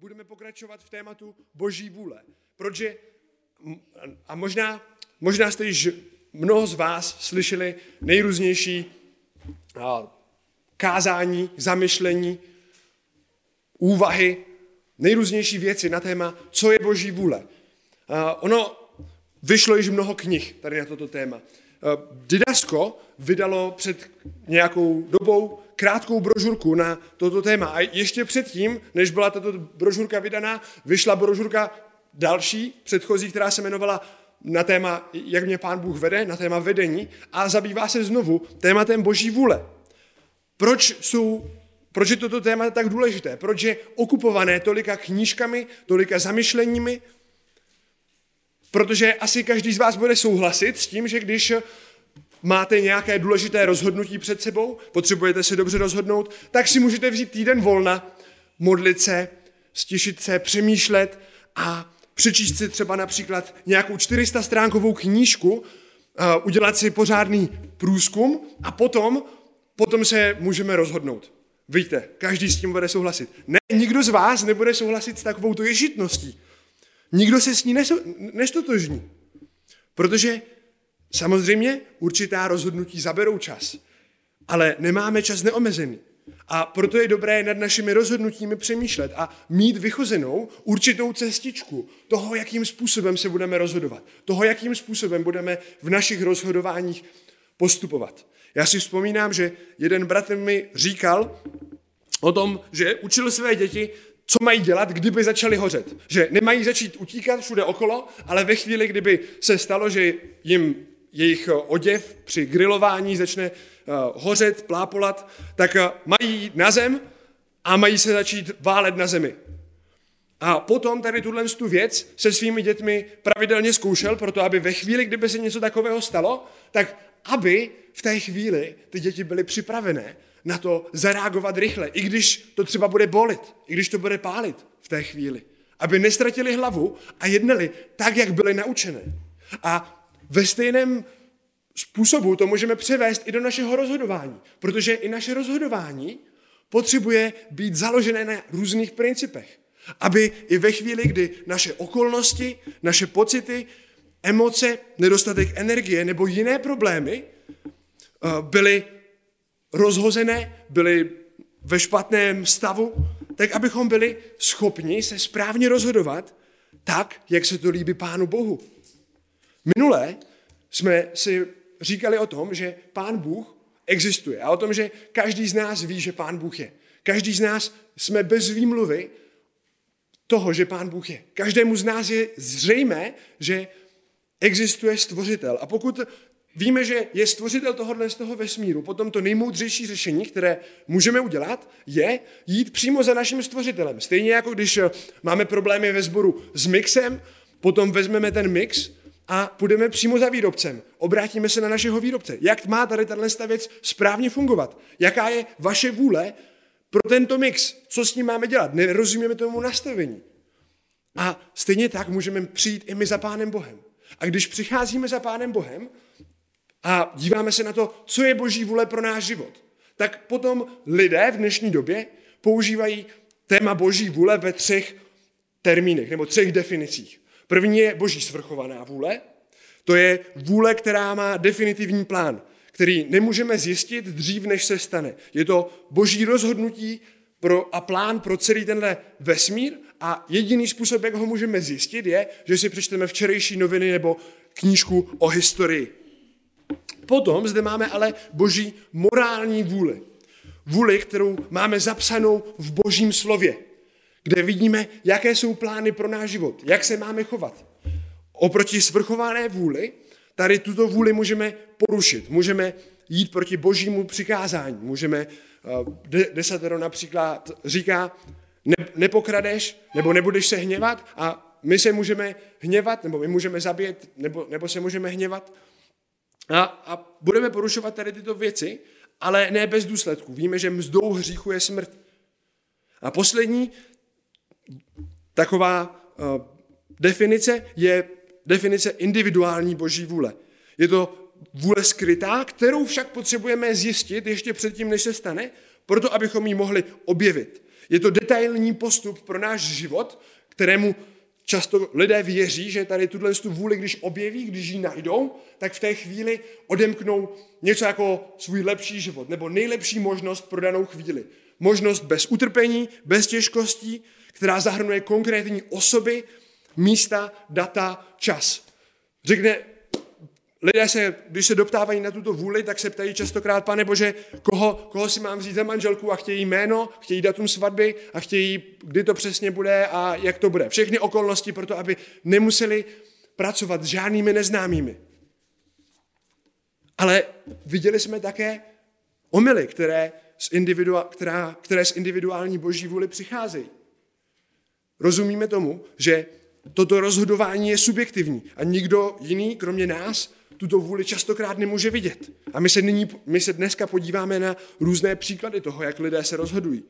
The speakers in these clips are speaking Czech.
budeme pokračovat v tématu Boží vůle. Protože, a možná, možná jste již mnoho z vás slyšeli nejrůznější kázání, zamyšlení, úvahy, nejrůznější věci na téma, co je Boží vůle. Ono vyšlo již mnoho knih tady na toto téma. Didasko vydalo před nějakou dobou krátkou brožurku na toto téma. A ještě předtím, než byla tato brožurka vydaná, vyšla brožurka další, předchozí, která se jmenovala na téma, jak mě pán Bůh vede, na téma vedení a zabývá se znovu tématem boží vůle. Proč jsou proč je toto téma tak důležité? Proč je okupované tolika knížkami, tolika zamyšleními? Protože asi každý z vás bude souhlasit s tím, že když máte nějaké důležité rozhodnutí před sebou, potřebujete se dobře rozhodnout, tak si můžete vzít týden volna, modlit se, stišit se, přemýšlet a přečíst si třeba například nějakou 400 stránkovou knížku, udělat si pořádný průzkum a potom, potom se můžeme rozhodnout. Víte, každý s tím bude souhlasit. Ne, nikdo z vás nebude souhlasit s takovou to ješitností. Nikdo se s ní nestotožní. Protože samozřejmě určitá rozhodnutí zaberou čas, ale nemáme čas neomezený. A proto je dobré nad našimi rozhodnutími přemýšlet a mít vychozenou určitou cestičku toho, jakým způsobem se budeme rozhodovat. Toho, jakým způsobem budeme v našich rozhodováních postupovat. Já si vzpomínám, že jeden bratr mi říkal o tom, že učil své děti, co mají dělat, kdyby začali hořet. Že nemají začít utíkat všude okolo, ale ve chvíli, kdyby se stalo, že jim jejich oděv při grilování začne uh, hořet, plápolat, tak uh, mají jít na zem a mají se začít válet na zemi. A potom tady tuhle tu věc se svými dětmi pravidelně zkoušel, proto aby ve chvíli, kdyby se něco takového stalo, tak aby v té chvíli ty děti byly připravené na to zareagovat rychle, i když to třeba bude bolit, i když to bude pálit v té chvíli. Aby nestratili hlavu a jednali tak, jak byli naučené. A ve stejném způsobu to můžeme převést i do našeho rozhodování, protože i naše rozhodování potřebuje být založené na různých principech. Aby i ve chvíli, kdy naše okolnosti, naše pocity, emoce, nedostatek energie nebo jiné problémy eh, byly rozhozené, byly ve špatném stavu, tak abychom byli schopni se správně rozhodovat tak, jak se to líbí Pánu Bohu. Minule jsme si říkali o tom, že Pán Bůh existuje a o tom, že každý z nás ví, že Pán Bůh je. Každý z nás jsme bez výmluvy toho, že Pán Bůh je. Každému z nás je zřejmé, že existuje stvořitel. A pokud víme, že je stvořitel tohohle z toho vesmíru, potom to nejmoudřejší řešení, které můžeme udělat, je jít přímo za naším stvořitelem. Stejně jako když máme problémy ve sboru s mixem, potom vezmeme ten mix a půjdeme přímo za výrobcem. Obrátíme se na našeho výrobce. Jak má tady tato věc správně fungovat? Jaká je vaše vůle pro tento mix? Co s ním máme dělat? Nerozumíme tomu nastavení. A stejně tak můžeme přijít i my za Pánem Bohem. A když přicházíme za Pánem Bohem a díváme se na to, co je Boží vůle pro náš život, tak potom lidé v dnešní době používají téma Boží vůle ve třech termínech nebo třech definicích. První je boží svrchovaná vůle, to je vůle, která má definitivní plán, který nemůžeme zjistit dřív, než se stane. Je to boží rozhodnutí pro, a plán pro celý tenhle vesmír a jediný způsob, jak ho můžeme zjistit, je, že si přečteme včerejší noviny nebo knížku o historii. Potom zde máme ale boží morální vůli. Vůli, kterou máme zapsanou v božím slově kde vidíme, jaké jsou plány pro náš život, jak se máme chovat. Oproti svrchované vůli, tady tuto vůli můžeme porušit, můžeme jít proti božímu přikázání. Můžeme, eh, desatero například říká, ne, nepokradeš, nebo nebudeš se hněvat a my se můžeme hněvat, nebo my můžeme zabít, nebo, nebo se můžeme hněvat a, a budeme porušovat tady tyto věci, ale ne bez důsledků. Víme, že mzdou hříchu je smrt. A poslední, Taková uh, definice je definice individuální boží vůle. Je to vůle skrytá, kterou však potřebujeme zjistit ještě předtím, než se stane, proto abychom ji mohli objevit. Je to detailní postup pro náš život, kterému často lidé věří, že tady tuhle tu vůli, když objeví, když ji najdou, tak v té chvíli odemknou něco jako svůj lepší život, nebo nejlepší možnost pro danou chvíli. Možnost bez utrpení, bez těžkostí, která zahrnuje konkrétní osoby, místa, data, čas. Řekne, lidé se, když se doptávají na tuto vůli, tak se ptají častokrát, pane Bože, koho, koho si mám vzít za manželku a chtějí jméno, chtějí datum svatby a chtějí, kdy to přesně bude a jak to bude. Všechny okolnosti pro to, aby nemuseli pracovat s žádnými neznámými. Ale viděli jsme také omily, které z, individua, která, které z individuální boží vůli přicházejí. Rozumíme tomu, že toto rozhodování je subjektivní a nikdo jiný, kromě nás, tuto vůli častokrát nemůže vidět. A my se, nyní, my se dneska podíváme na různé příklady toho, jak lidé se rozhodují.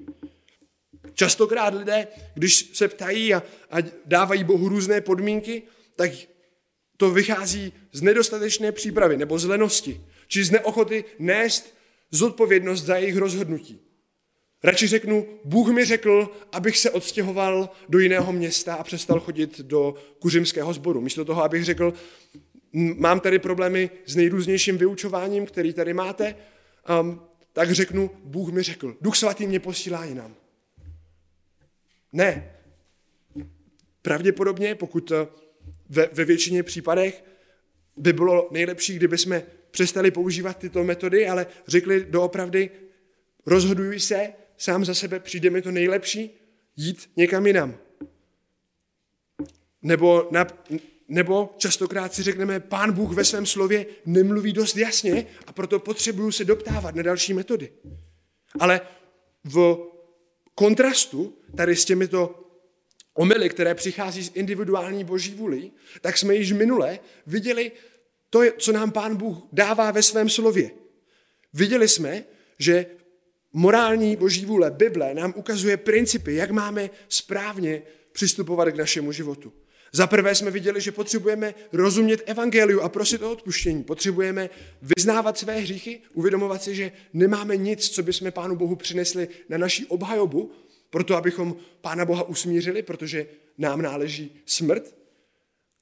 Častokrát lidé, když se ptají a, a dávají Bohu různé podmínky, tak to vychází z nedostatečné přípravy nebo z lenosti, či z neochoty nést zodpovědnost za jejich rozhodnutí. Radši řeknu, Bůh mi řekl, abych se odstěhoval do jiného města a přestal chodit do kuřimského sboru. Místo toho, abych řekl, mám tady problémy s nejrůznějším vyučováním, který tady máte, um, tak řeknu, Bůh mi řekl, Duch svatý mě posílá jinam. Ne. Pravděpodobně, pokud uh, ve, ve většině případech by bylo nejlepší, kdyby jsme přestali používat tyto metody, ale řekli doopravdy, rozhoduji se, sám za sebe, přijde mi to nejlepší, jít někam jinam. Nebo na, nebo častokrát si řekneme, pán Bůh ve svém slově nemluví dost jasně a proto potřebuju se doptávat na další metody. Ale v kontrastu tady s těmito omily, které přichází z individuální boží vůli, tak jsme již minule viděli to, co nám pán Bůh dává ve svém slově. Viděli jsme, že morální boží vůle, Bible, nám ukazuje principy, jak máme správně přistupovat k našemu životu. Za prvé jsme viděli, že potřebujeme rozumět evangeliu a prosit o odpuštění. Potřebujeme vyznávat své hříchy, uvědomovat si, že nemáme nic, co bychom Pánu Bohu přinesli na naší obhajobu, proto abychom Pána Boha usmířili, protože nám náleží smrt.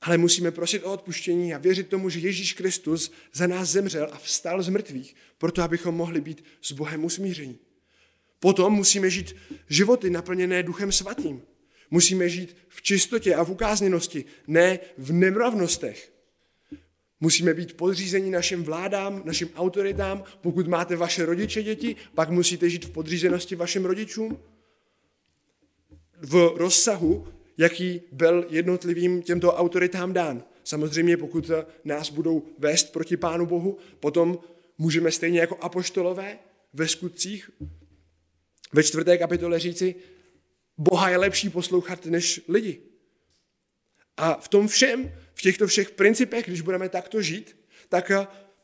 Ale musíme prosit o odpuštění a věřit tomu, že Ježíš Kristus za nás zemřel a vstal z mrtvých, proto abychom mohli být s Bohem usmíření. Potom musíme žít životy naplněné Duchem Svatým. Musíme žít v čistotě a v ukázněnosti, ne v nemravnostech. Musíme být podřízení našim vládám, našim autoritám. Pokud máte vaše rodiče děti, pak musíte žít v podřízenosti vašim rodičům. V rozsahu, jaký byl jednotlivým těmto autoritám dán. Samozřejmě, pokud nás budou vést proti Pánu Bohu, potom můžeme stejně jako apoštolové ve skutcích ve čtvrté kapitole říci, Boha je lepší poslouchat než lidi. A v tom všem, v těchto všech principech, když budeme takto žít, tak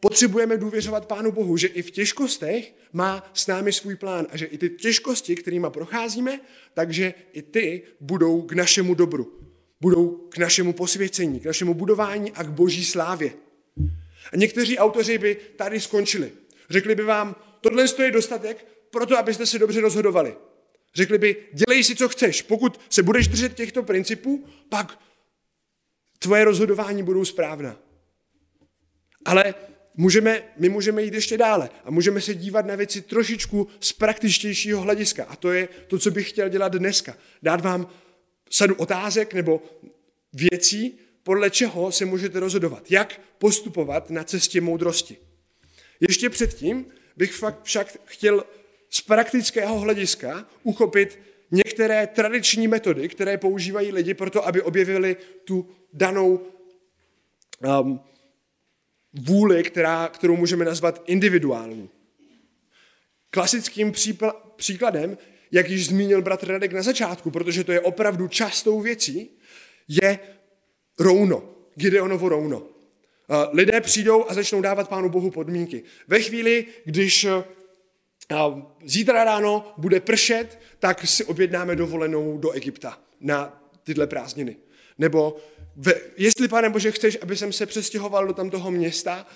potřebujeme důvěřovat Pánu Bohu, že i v těžkostech má s námi svůj plán a že i ty těžkosti, kterými procházíme, takže i ty budou k našemu dobru. Budou k našemu posvěcení, k našemu budování a k boží slávě. A někteří autoři by tady skončili. Řekli by vám, tohle je dostatek pro to, abyste se dobře rozhodovali. Řekli by, dělej si, co chceš. Pokud se budeš držet těchto principů, pak tvoje rozhodování budou správná. Ale můžeme, my můžeme jít ještě dále a můžeme se dívat na věci trošičku z praktičtějšího hlediska. A to je to, co bych chtěl dělat dneska. Dát vám sadu otázek nebo věcí, podle čeho se můžete rozhodovat. Jak postupovat na cestě moudrosti. Ještě předtím bych fakt však chtěl z praktického hlediska uchopit některé tradiční metody, které používají lidi proto, aby objevili tu danou um, vůli, která, kterou můžeme nazvat individuální. Klasickým příkladem, jak již zmínil bratr Radek na začátku, protože to je opravdu častou věcí, je rouno, Gideonovo rouno. Uh, lidé přijdou a začnou dávat Pánu Bohu podmínky. Ve chvíli, když zítra ráno bude pršet, tak si objednáme dovolenou do Egypta na tyhle prázdniny. Nebo ve, jestli, pane Bože, chceš, aby jsem se přestěhoval do tamtoho města,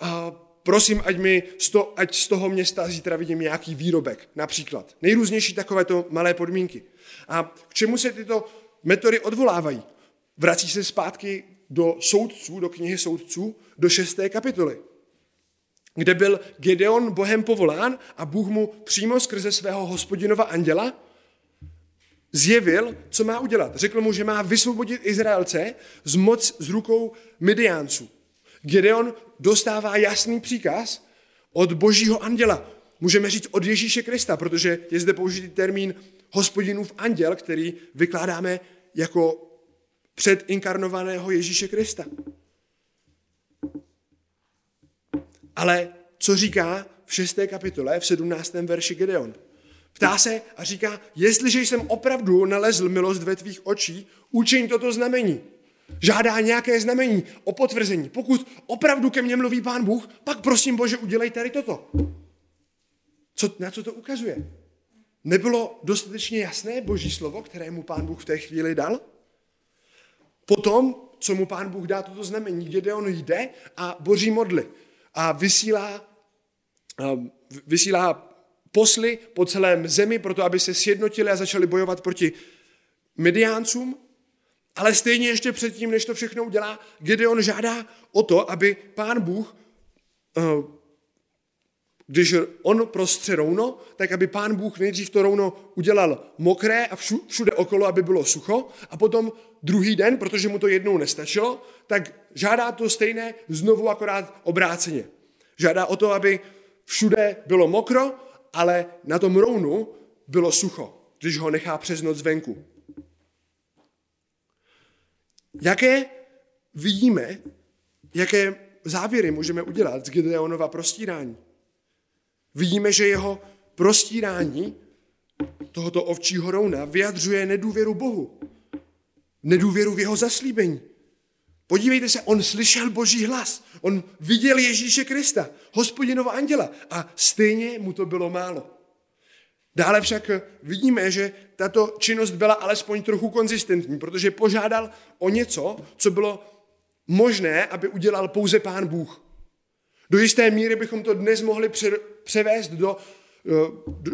a prosím, ať, mi z to, ať z toho města zítra vidím nějaký výrobek, například. Nejrůznější takovéto malé podmínky. A k čemu se tyto metody odvolávají? Vrací se zpátky do soudců, do knihy soudců, do šesté kapitoly, kde byl Gedeon Bohem povolán a Bůh mu přímo skrze svého hospodinova anděla zjevil, co má udělat. Řekl mu, že má vysvobodit Izraelce z moc z rukou Midiánců. Gedeon dostává jasný příkaz od božího anděla. Můžeme říct od Ježíše Krista, protože je zde použitý termín hospodinův anděl, který vykládáme jako předinkarnovaného Ježíše Krista. Ale co říká v 6. kapitole, v 17. verši Gedeon? Ptá se a říká, jestliže jsem opravdu nalezl milost ve tvých očí, učiň toto znamení. Žádá nějaké znamení o potvrzení. Pokud opravdu ke mně mluví pán Bůh, pak prosím Bože, udělej tady toto. Co, na co to ukazuje? Nebylo dostatečně jasné boží slovo, které mu pán Bůh v té chvíli dal? Potom, co mu pán Bůh dá toto znamení, kde on jde a boží modly a vysílá, vysílá posly po celém zemi, proto aby se sjednotili a začali bojovat proti Midiáncům. Ale stejně ještě předtím, než to všechno udělá, Gideon žádá o to, aby pán Bůh, eh, když on prostře rouno, tak aby pán Bůh nejdřív to rouno udělal mokré a všude okolo, aby bylo sucho, a potom druhý den, protože mu to jednou nestačilo, tak žádá to stejné znovu akorát obráceně. Žádá o to, aby všude bylo mokro ale na tom rounu bylo sucho, když ho nechá přes noc venku. Jaké vidíme, jaké závěry můžeme udělat z Gideonova prostírání? Vidíme, že jeho prostírání tohoto ovčího rouna vyjadřuje nedůvěru Bohu, nedůvěru v jeho zaslíbení. Podívejte se, on slyšel boží hlas, on viděl Ježíše Krista, hospodinova anděla a stejně mu to bylo málo. Dále však vidíme, že tato činnost byla alespoň trochu konzistentní, protože požádal o něco, co bylo možné, aby udělal pouze pán Bůh. Do jisté míry bychom to dnes mohli převést do, eh,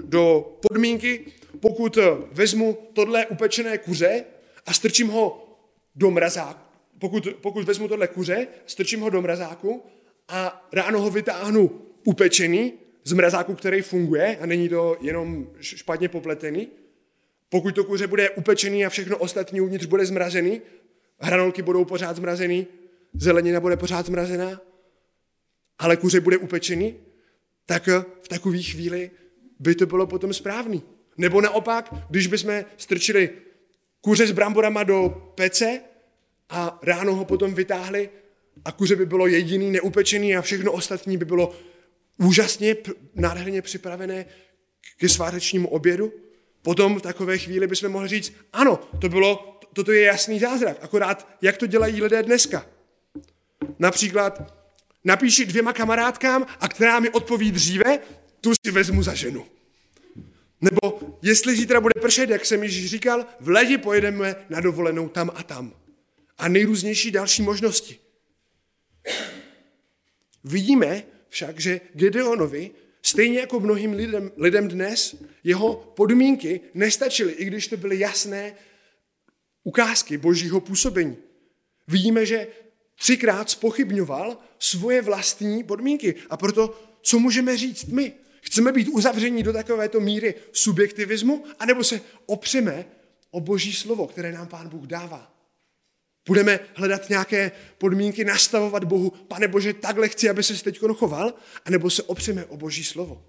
do podmínky, pokud vezmu tohle upečené kuře a strčím ho do mrazáku, pokud, pokud vezmu tohle kuře, strčím ho do mrazáku a ráno ho vytáhnu upečený z mrazáku, který funguje a není to jenom špatně popletený, pokud to kuře bude upečený a všechno ostatní uvnitř bude zmrazený, hranolky budou pořád zmrazený, zelenina bude pořád zmrazená, ale kuře bude upečený, tak v takové chvíli by to bylo potom správný. Nebo naopak, když bychom strčili kuře s bramborama do pece a ráno ho potom vytáhli a kuře by bylo jediný neupečený a všechno ostatní by bylo úžasně, nádherně připravené ke svátečnímu obědu. Potom v takové chvíli bychom mohli říct, ano, to bylo, toto je jasný zázrak, akorát jak to dělají lidé dneska. Například napíši dvěma kamarádkám a která mi odpoví dříve, tu si vezmu za ženu. Nebo jestli zítra bude pršet, jak jsem již říkal, v ledě pojedeme na dovolenou tam a tam a nejrůznější další možnosti. Vidíme však, že Gedeonovi, stejně jako mnohým lidem, lidem dnes, jeho podmínky nestačily, i když to byly jasné ukázky božího působení. Vidíme, že třikrát spochybňoval svoje vlastní podmínky. A proto, co můžeme říct my? Chceme být uzavření do takovéto míry subjektivismu, anebo se opřeme o boží slovo, které nám pán Bůh dává? Budeme hledat nějaké podmínky, nastavovat Bohu, pane Bože, takhle chci, aby se teď choval, anebo se opřeme o Boží slovo.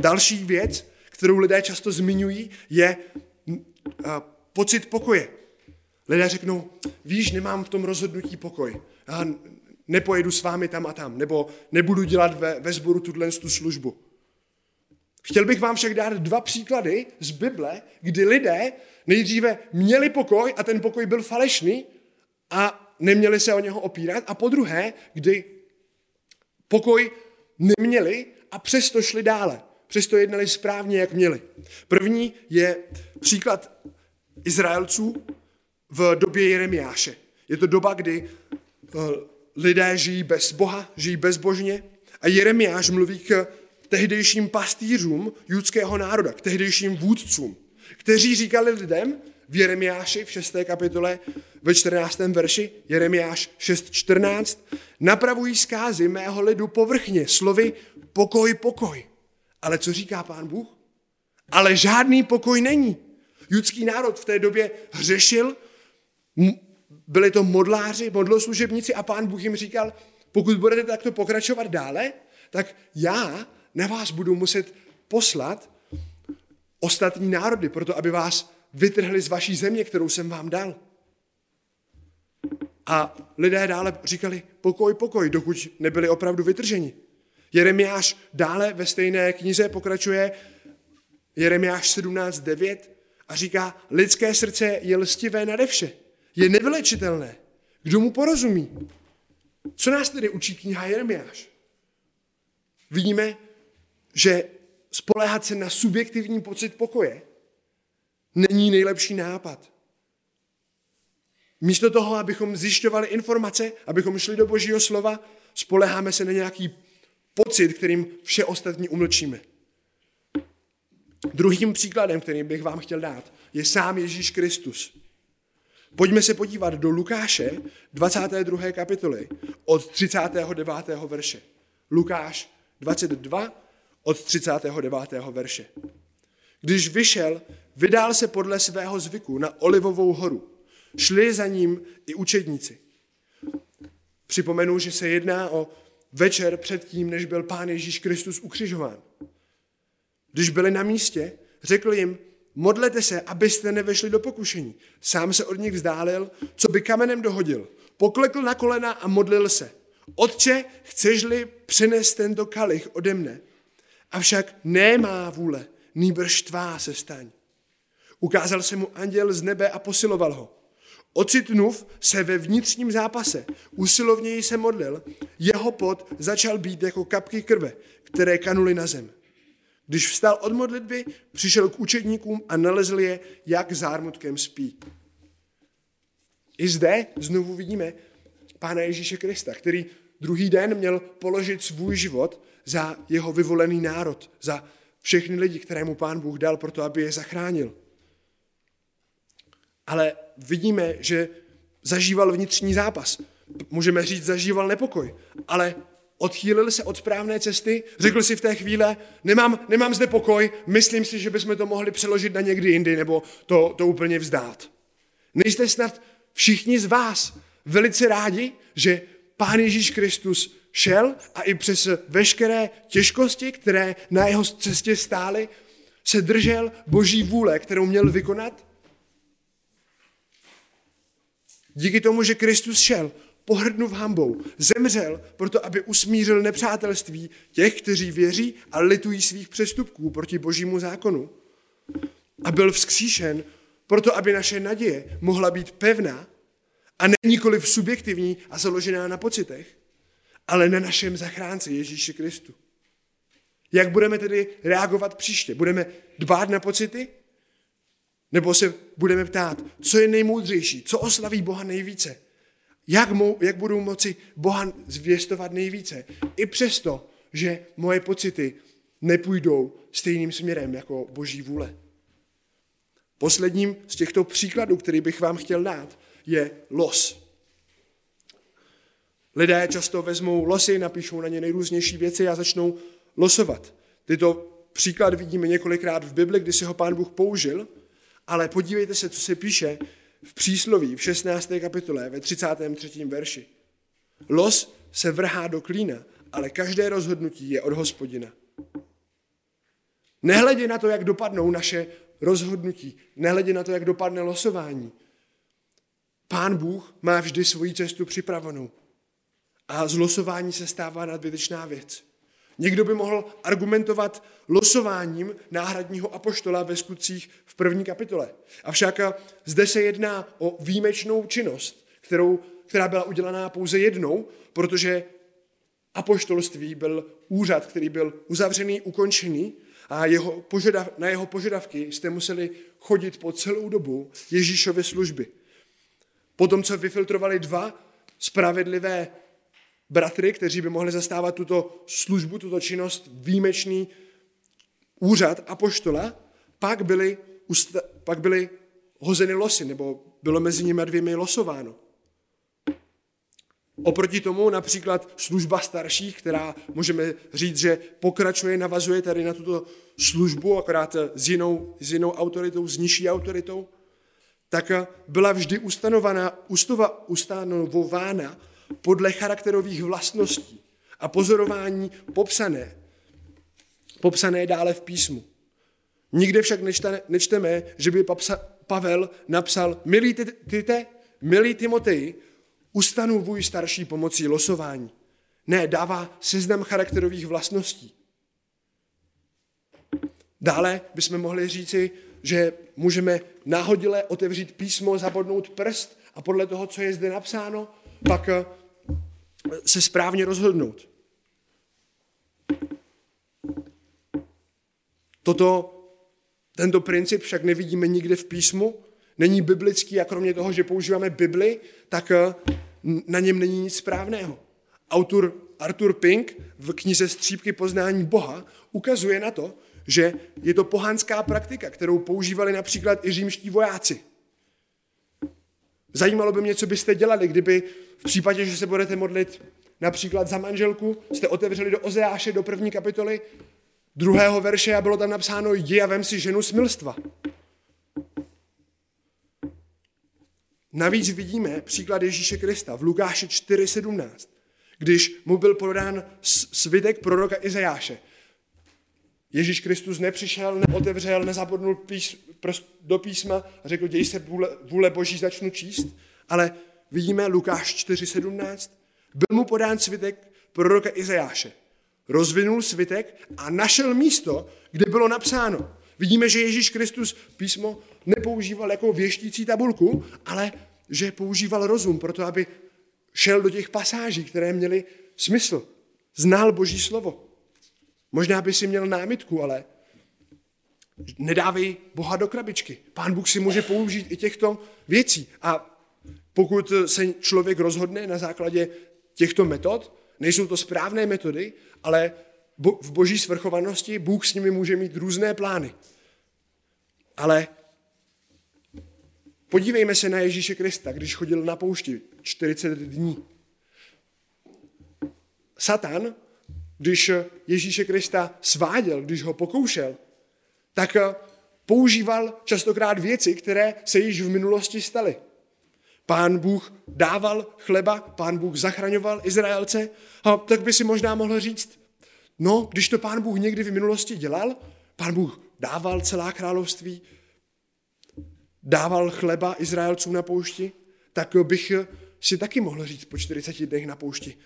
Další věc, kterou lidé často zmiňují, je pocit pokoje. Lidé řeknou, víš, nemám v tom rozhodnutí pokoj. Já nepojedu s vámi tam a tam, nebo nebudu dělat ve, ve sboru tuhle tu službu. Chtěl bych vám však dát dva příklady z Bible, kdy lidé nejdříve měli pokoj a ten pokoj byl falešný a neměli se o něho opírat. A po druhé, kdy pokoj neměli a přesto šli dále. Přesto jednali správně, jak měli. První je příklad Izraelců v době Jeremiáše. Je to doba, kdy eh, lidé žijí bez Boha, žijí bezbožně A Jeremiáš mluví k tehdejším pastýřům judského národa, k tehdejším vůdcům, kteří říkali lidem v Jeremiáši v 6. kapitole ve 14. verši, Jeremiáš 6.14, napravují zkázy mého lidu povrchně, slovy pokoj, pokoj. Ale co říká pán Bůh? Ale žádný pokoj není. Judský národ v té době hřešil, byli to modláři, modloslužebníci a pán Bůh jim říkal, pokud budete takto pokračovat dále, tak já na vás budu muset poslat ostatní národy, proto aby vás vytrhli z vaší země, kterou jsem vám dal. A lidé dále říkali pokoj, pokoj, dokud nebyli opravdu vytrženi. Jeremiáš dále ve stejné knize pokračuje, Jeremiáš 17.9 a říká, lidské srdce je lstivé nade vše, je nevylečitelné. Kdo mu porozumí? Co nás tedy učí kniha Jeremiáš? Vidíme, že spoléhat se na subjektivní pocit pokoje není nejlepší nápad. Místo toho, abychom zjišťovali informace, abychom šli do božího slova, spoleháme se na nějaký pocit, kterým vše ostatní umlčíme. Druhým příkladem, který bych vám chtěl dát, je sám Ježíš Kristus. Pojďme se podívat do Lukáše 22. kapitoly od 39. verše. Lukáš 22 od 39. verše. Když vyšel, vydál se podle svého zvyku na Olivovou horu. Šli za ním i učedníci. Připomenu, že se jedná o večer před tím, než byl Pán Ježíš Kristus ukřižován. Když byli na místě, řekl jim, modlete se, abyste nevešli do pokušení. Sám se od nich vzdálil, co by kamenem dohodil. Poklekl na kolena a modlil se. Otče, chceš-li přenést tento kalich ode mne? Avšak nemá vůle, nýbrž tvá se staň. Ukázal se mu anděl z nebe a posiloval ho. Ocitnuv se ve vnitřním zápase, usilovněji se modlil, jeho pot začal být jako kapky krve, které kanuly na zem. Když vstal od modlitby, přišel k učedníkům a nalezl je, jak zármutkem spí. I zde znovu vidíme Pána Ježíše Krista, který druhý den měl položit svůj život za jeho vyvolený národ, za všechny lidi, které mu pán Bůh dal proto, aby je zachránil. Ale vidíme, že zažíval vnitřní zápas. Můžeme říct, zažíval nepokoj, ale odchýlil se od správné cesty, řekl si v té chvíle, nemám, nemám zde pokoj, myslím si, že bychom to mohli přeložit na někdy jindy, nebo to, to úplně vzdát. Nejste snad všichni z vás velice rádi, že Pán Ježíš Kristus šel a i přes veškeré těžkosti, které na jeho cestě stály, se držel boží vůle, kterou měl vykonat? Díky tomu, že Kristus šel, pohrdnuv hambou, zemřel proto, aby usmířil nepřátelství těch, kteří věří a litují svých přestupků proti božímu zákonu. A byl vzkříšen proto, aby naše naděje mohla být pevná a nikoliv subjektivní a založená na pocitech, ale na našem zachránci Ježíši Kristu. Jak budeme tedy reagovat příště? Budeme dbát na pocity? Nebo se budeme ptát, co je nejmoudřejší, co oslaví Boha nejvíce? Jak, mou, jak budu moci Boha zvěstovat nejvíce? I přesto, že moje pocity nepůjdou stejným směrem jako Boží vůle. Posledním z těchto příkladů, který bych vám chtěl dát, je los. Lidé často vezmou losy, napíšou na ně nejrůznější věci a začnou losovat. Tyto příklad vidíme několikrát v Bibli, kdy si ho pán Bůh použil, ale podívejte se, co se píše v přísloví v 16. kapitole ve 33. verši. Los se vrhá do klína, ale každé rozhodnutí je od hospodina. Nehledě na to, jak dopadnou naše rozhodnutí, nehledě na to, jak dopadne losování, Pán Bůh má vždy svoji cestu připravenou. A z losování se stává nadbytečná věc. Někdo by mohl argumentovat losováním náhradního apoštola ve skutcích v první kapitole. Avšak zde se jedná o výjimečnou činnost, kterou, která byla udělaná pouze jednou, protože apoštolství byl úřad, který byl uzavřený, ukončený a jeho požadav, na jeho požadavky jste museli chodit po celou dobu Ježíšovy služby. Potom, co vyfiltrovali dva spravedlivé bratry, kteří by mohli zastávat tuto službu, tuto činnost, výjimečný úřad a poštola, pak byli, pak byli hozeny losy, nebo bylo mezi nimi dvěmi losováno. Oproti tomu například služba starších, která můžeme říct, že pokračuje, navazuje tady na tuto službu, akorát s jinou, s jinou autoritou, s nižší autoritou, tak byla vždy ustanovaná, ustova, ustanovována podle charakterových vlastností a pozorování popsané, popsané dále v písmu. Nikde však nečteme, že by Pavel napsal, milý Tite, milý Timoteji, ustanovuj starší pomocí losování. Ne, dává seznam charakterových vlastností. Dále bychom mohli říci, že můžeme náhodile otevřít písmo, zabodnout prst a podle toho, co je zde napsáno, pak se správně rozhodnout. Toto, tento princip však nevidíme nikde v písmu, není biblický a kromě toho, že používáme Bibli, tak eh, na něm není nic správného. Autor Arthur Pink v knize Střípky poznání Boha ukazuje na to, že je to pohanská praktika, kterou používali například i římští vojáci. Zajímalo by mě, co byste dělali, kdyby v případě, že se budete modlit například za manželku, jste otevřeli do Ozeáše, do první kapitoly, druhého verše a bylo tam napsáno jdi a vem si ženu smilstva. Navíc vidíme příklad Ježíše Krista v Lukáši 4.17, když mu byl podán svitek proroka Izajáše. Ježíš Kristus nepřišel, neotevřel, nezapodnul pís, do písma a řekl, děj se vůle, vůle boží, začnu číst, ale vidíme Lukáš 4.17, byl mu podán svitek proroka Izajáše. Rozvinul svitek a našel místo, kde bylo napsáno. Vidíme, že Ježíš Kristus písmo nepoužíval jako věštící tabulku, ale že používal rozum proto, aby šel do těch pasáží, které měly smysl. Znal Boží slovo. Možná by si měl námitku, ale nedávej Boha do krabičky. Pán Bůh si může použít i těchto věcí. A pokud se člověk rozhodne na základě těchto metod, nejsou to správné metody, ale v boží svrchovanosti Bůh s nimi může mít různé plány. Ale podívejme se na Ježíše Krista, když chodil na poušti 40 dní. Satan, když Ježíše Krista sváděl, když ho pokoušel, tak používal častokrát věci, které se již v minulosti staly. Pán Bůh dával chleba, pán Bůh zachraňoval Izraelce, a tak by si možná mohl říct, no, když to pán Bůh někdy v minulosti dělal, pán Bůh dával celá království, dával chleba Izraelcům na poušti, tak bych si taky mohl říct po 40 dnech na poušti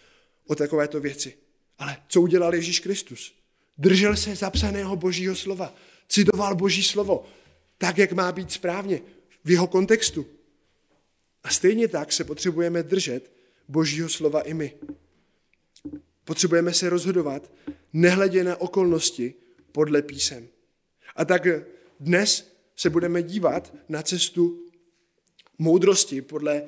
o takovéto věci. Ale co udělal Ježíš Kristus? Držel se zapsaného božího slova, citoval boží slovo, tak, jak má být správně, v jeho kontextu. A stejně tak se potřebujeme držet božího slova i my. Potřebujeme se rozhodovat, nehledě na okolnosti, podle písem. A tak dnes se budeme dívat na cestu moudrosti podle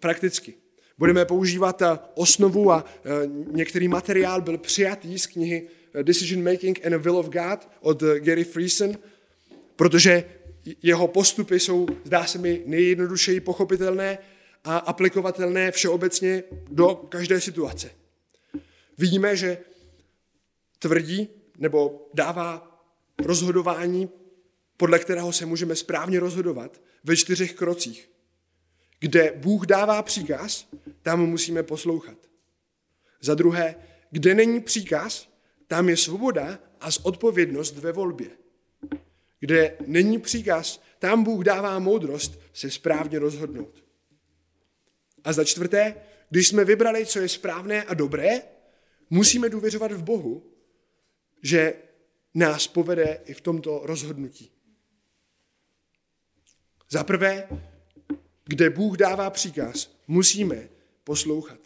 prakticky. Budeme používat osnovu a e, některý materiál byl přijatý z knihy e, Decision Making and a Will of God od Gary Friesen, protože jeho postupy jsou, zdá se mi, nejjednodušeji pochopitelné a aplikovatelné všeobecně do každé situace. Vidíme, že tvrdí nebo dává rozhodování podle kterého se můžeme správně rozhodovat ve čtyřech krocích. Kde Bůh dává příkaz, tam musíme poslouchat. Za druhé, kde není příkaz, tam je svoboda a zodpovědnost ve volbě. Kde není příkaz, tam Bůh dává moudrost se správně rozhodnout. A za čtvrté, když jsme vybrali, co je správné a dobré, musíme důvěřovat v Bohu, že nás povede i v tomto rozhodnutí. Za prvé, kde Bůh dává příkaz, musíme poslouchat.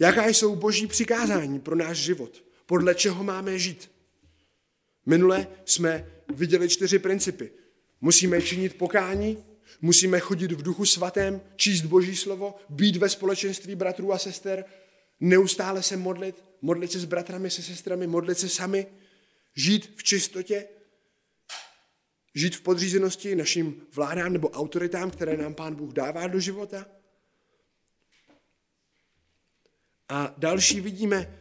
Jaká jsou boží přikázání pro náš život? Podle čeho máme žít? Minule jsme viděli čtyři principy. Musíme činit pokání, musíme chodit v duchu svatém, číst boží slovo, být ve společenství bratrů a sester, neustále se modlit, modlit se s bratrami, se sestrami, modlit se sami, žít v čistotě, žít v podřízenosti našim vládám nebo autoritám, které nám Pán Bůh dává do života. A další vidíme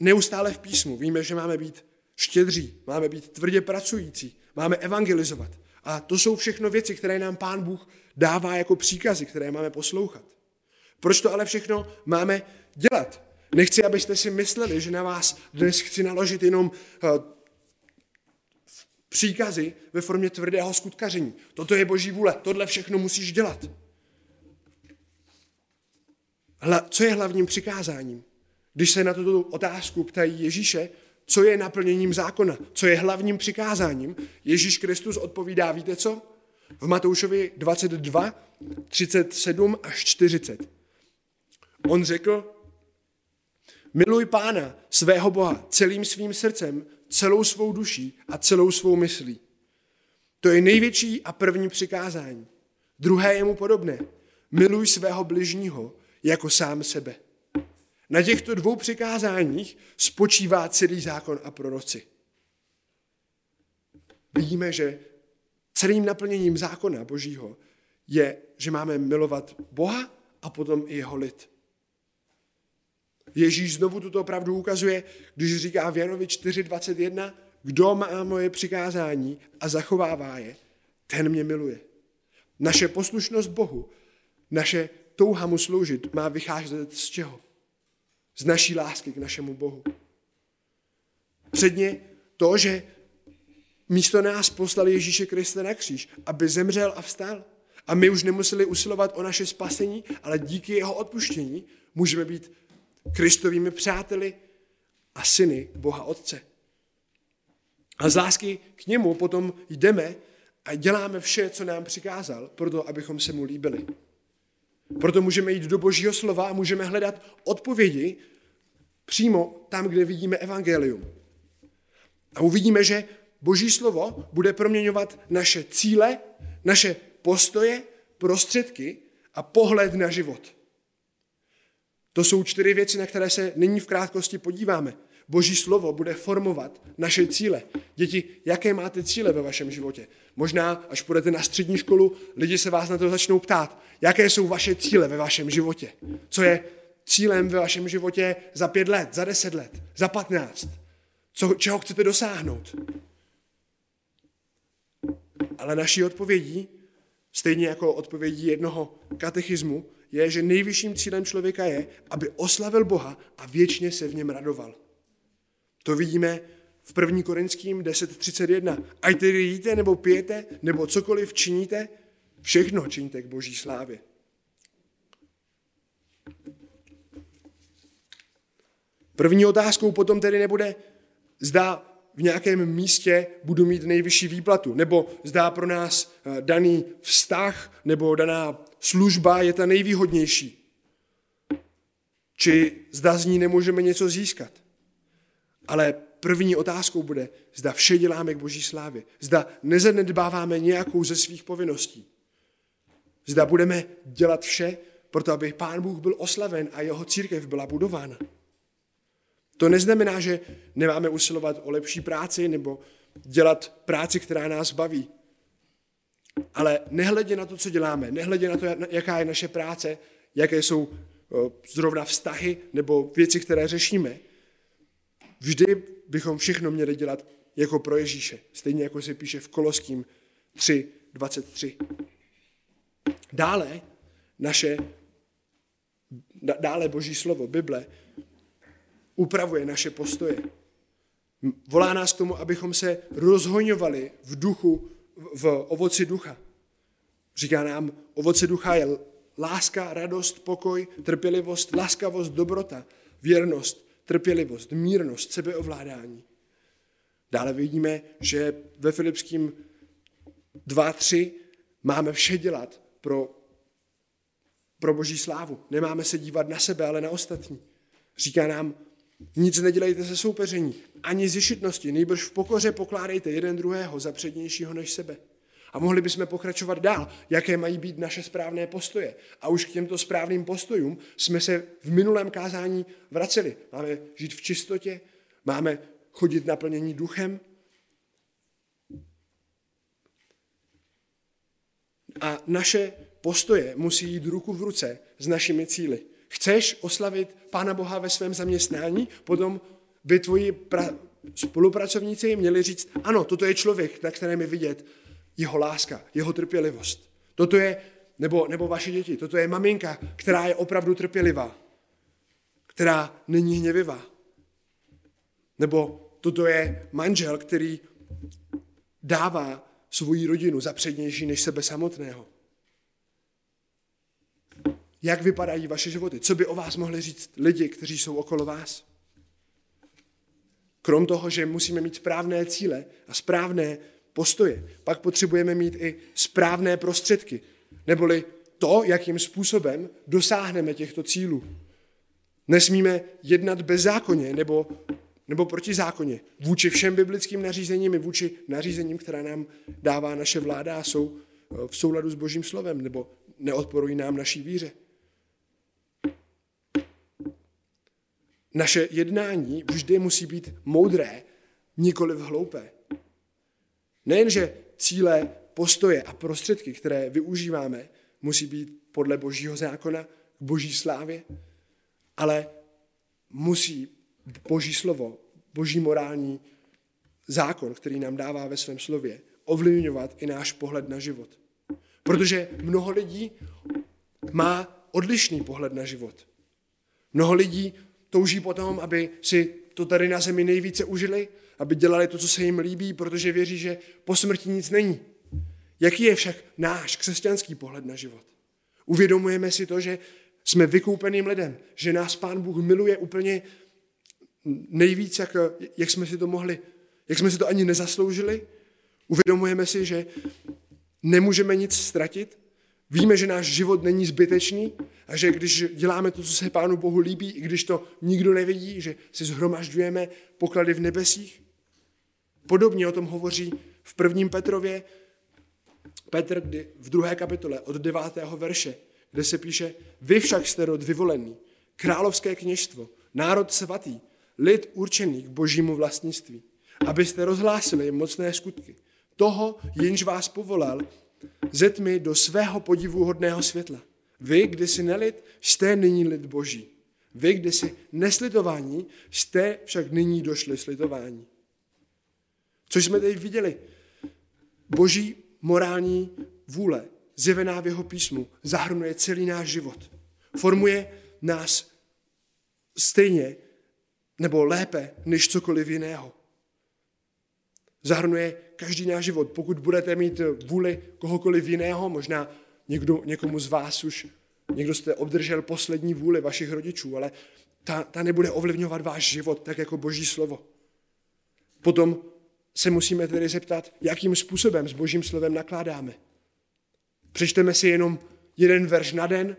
neustále v písmu. Víme, že máme být štědří, máme být tvrdě pracující, máme evangelizovat. A to jsou všechno věci, které nám Pán Bůh dává jako příkazy, které máme poslouchat. Proč to ale všechno máme dělat? Nechci, abyste si mysleli, že na vás dnes chci naložit jenom uh, příkazy ve formě tvrdého skutkaření. Toto je boží vůle, tohle všechno musíš dělat. Hla, co je hlavním přikázáním? Když se na tuto otázku ptají Ježíše, co je naplněním zákona, co je hlavním přikázáním, Ježíš Kristus odpovídá, víte co? V Matoušovi 22, 37 až 40. On řekl, miluj pána, svého Boha, celým svým srdcem, celou svou duší a celou svou myslí. To je největší a první přikázání. Druhé je mu podobné. Miluj svého bližního jako sám sebe. Na těchto dvou přikázáních spočívá celý zákon a proroci. Vidíme, že celým naplněním zákona Božího je, že máme milovat Boha a potom i jeho lid. Ježíš znovu tuto pravdu ukazuje, když říká v Janovi 4.21, kdo má moje přikázání a zachovává je, ten mě miluje. Naše poslušnost Bohu, naše touha mu sloužit má vycházet z čeho? Z naší lásky k našemu Bohu. Předně to, že místo nás poslal Ježíše Krista na kříž, aby zemřel a vstal. A my už nemuseli usilovat o naše spasení, ale díky jeho odpuštění můžeme být Kristovými přáteli a syny Boha Otce. A z lásky k němu potom jdeme a děláme vše, co nám přikázal, proto abychom se mu líbili. Proto můžeme jít do Božího slova a můžeme hledat odpovědi přímo tam, kde vidíme evangelium. A uvidíme, že Boží slovo bude proměňovat naše cíle, naše postoje, prostředky a pohled na život. To jsou čtyři věci, na které se nyní v krátkosti podíváme. Boží slovo bude formovat naše cíle. Děti, jaké máte cíle ve vašem životě? Možná, až půjdete na střední školu, lidi se vás na to začnou ptát. Jaké jsou vaše cíle ve vašem životě? Co je cílem ve vašem životě za pět let, za deset let, za patnáct? Co, čeho chcete dosáhnout? Ale naší odpovědí, stejně jako odpovědí jednoho katechismu, je, že nejvyšším cílem člověka je, aby oslavil Boha a věčně se v něm radoval. To vidíme v 1. Korinským 10.31. Ať tedy jíte nebo pijete, nebo cokoliv činíte, všechno činíte k boží slávě. První otázkou potom tedy nebude, zda v nějakém místě budu mít nejvyšší výplatu, nebo zdá pro nás eh, daný vztah nebo daná služba je ta nejvýhodnější. Či zda z ní nemůžeme něco získat. Ale první otázkou bude, zda vše děláme k boží slávě. Zda nezanedbáváme nějakou ze svých povinností. Zda budeme dělat vše, proto aby Pán Bůh byl oslaven a jeho církev byla budována. To neznamená, že nemáme usilovat o lepší práci nebo dělat práci, která nás baví. Ale nehledě na to, co děláme, nehledě na to, jaká je naše práce, jaké jsou zrovna vztahy nebo věci, které řešíme, vždy bychom všechno měli dělat jako pro Ježíše. Stejně jako se píše v Koloským 3, 23. Dále naše, dále Boží slovo, Bible, upravuje naše postoje. Volá nás k tomu, abychom se rozhoňovali v duchu, v ovoci ducha. Říká nám, ovoce ducha je láska, radost, pokoj, trpělivost, laskavost, dobrota, věrnost, trpělivost, mírnost, sebeovládání. Dále vidíme, že ve Filipským 2.3 máme vše dělat pro, pro boží slávu. Nemáme se dívat na sebe, ale na ostatní. Říká nám, nic nedělejte ze soupeření, ani z ješitnosti, nejbrž v pokoře pokládejte jeden druhého za přednějšího než sebe. A mohli bychom pokračovat dál, jaké mají být naše správné postoje. A už k těmto správným postojům jsme se v minulém kázání vraceli. Máme žít v čistotě, máme chodit naplnění duchem. A naše postoje musí jít ruku v ruce s našimi cíly. Chceš oslavit Pána Boha ve svém zaměstnání, potom by tvoji pra- spolupracovníci měli říct, ano, toto je člověk, na kterém je vidět jeho láska, jeho trpělivost. Toto je, nebo, nebo vaše děti, toto je maminka, která je opravdu trpělivá, která není hněvivá. Nebo toto je manžel, který dává svoji rodinu za přednější než sebe samotného. Jak vypadají vaše životy? Co by o vás mohli říct lidi, kteří jsou okolo vás? Krom toho, že musíme mít správné cíle a správné postoje, pak potřebujeme mít i správné prostředky, neboli to, jakým způsobem dosáhneme těchto cílů. Nesmíme jednat bezzákonně nebo, nebo proti zákoně vůči všem biblickým nařízením i vůči nařízením, která nám dává naše vláda a jsou eh, v souladu s Božím slovem nebo neodporují nám naší víře. Naše jednání vždy musí být moudré, nikoli hloupé. Nejenže cíle, postoje a prostředky, které využíváme, musí být podle božího zákona k boží slávě, ale musí boží slovo, boží morální zákon, který nám dává ve svém slově, ovlivňovat i náš pohled na život. Protože mnoho lidí má odlišný pohled na život. Mnoho lidí touží potom, aby si to tady na zemi nejvíce užili, aby dělali to, co se jim líbí, protože věří, že po smrti nic není. Jaký je však náš křesťanský pohled na život? Uvědomujeme si to, že jsme vykoupeným lidem, že nás Pán Bůh miluje úplně nejvíc, jak, jak jsme si to mohli, jak jsme si to ani nezasloužili. Uvědomujeme si, že nemůžeme nic ztratit, Víme, že náš život není zbytečný a že když děláme to, co se Pánu Bohu líbí, i když to nikdo nevidí, že si zhromažďujeme poklady v nebesích. Podobně o tom hovoří v prvním Petrově Petr kdy v druhé kapitole od devátého verše, kde se píše, vy však jste rod vyvolený, královské kněžstvo, národ svatý, lid určený k božímu vlastnictví, abyste rozhlásili mocné skutky. Toho, jenž vás povolal, ze tmy do svého podivuhodného světla. Vy, kdysi nelid, jste nyní lid boží. Vy, kdysi neslitování, jste však nyní došli slitování. Což jsme teď viděli. Boží morální vůle, zjevená v jeho písmu, zahrnuje celý náš život. Formuje nás stejně nebo lépe než cokoliv jiného. Zahrnuje každý náš život. Pokud budete mít vůli kohokoliv jiného, možná někdo, někomu z vás už, někdo jste obdržel poslední vůli vašich rodičů, ale ta, ta nebude ovlivňovat váš život tak jako boží slovo. Potom se musíme tedy zeptat, jakým způsobem s božím slovem nakládáme. Přečteme si jenom jeden verš na den,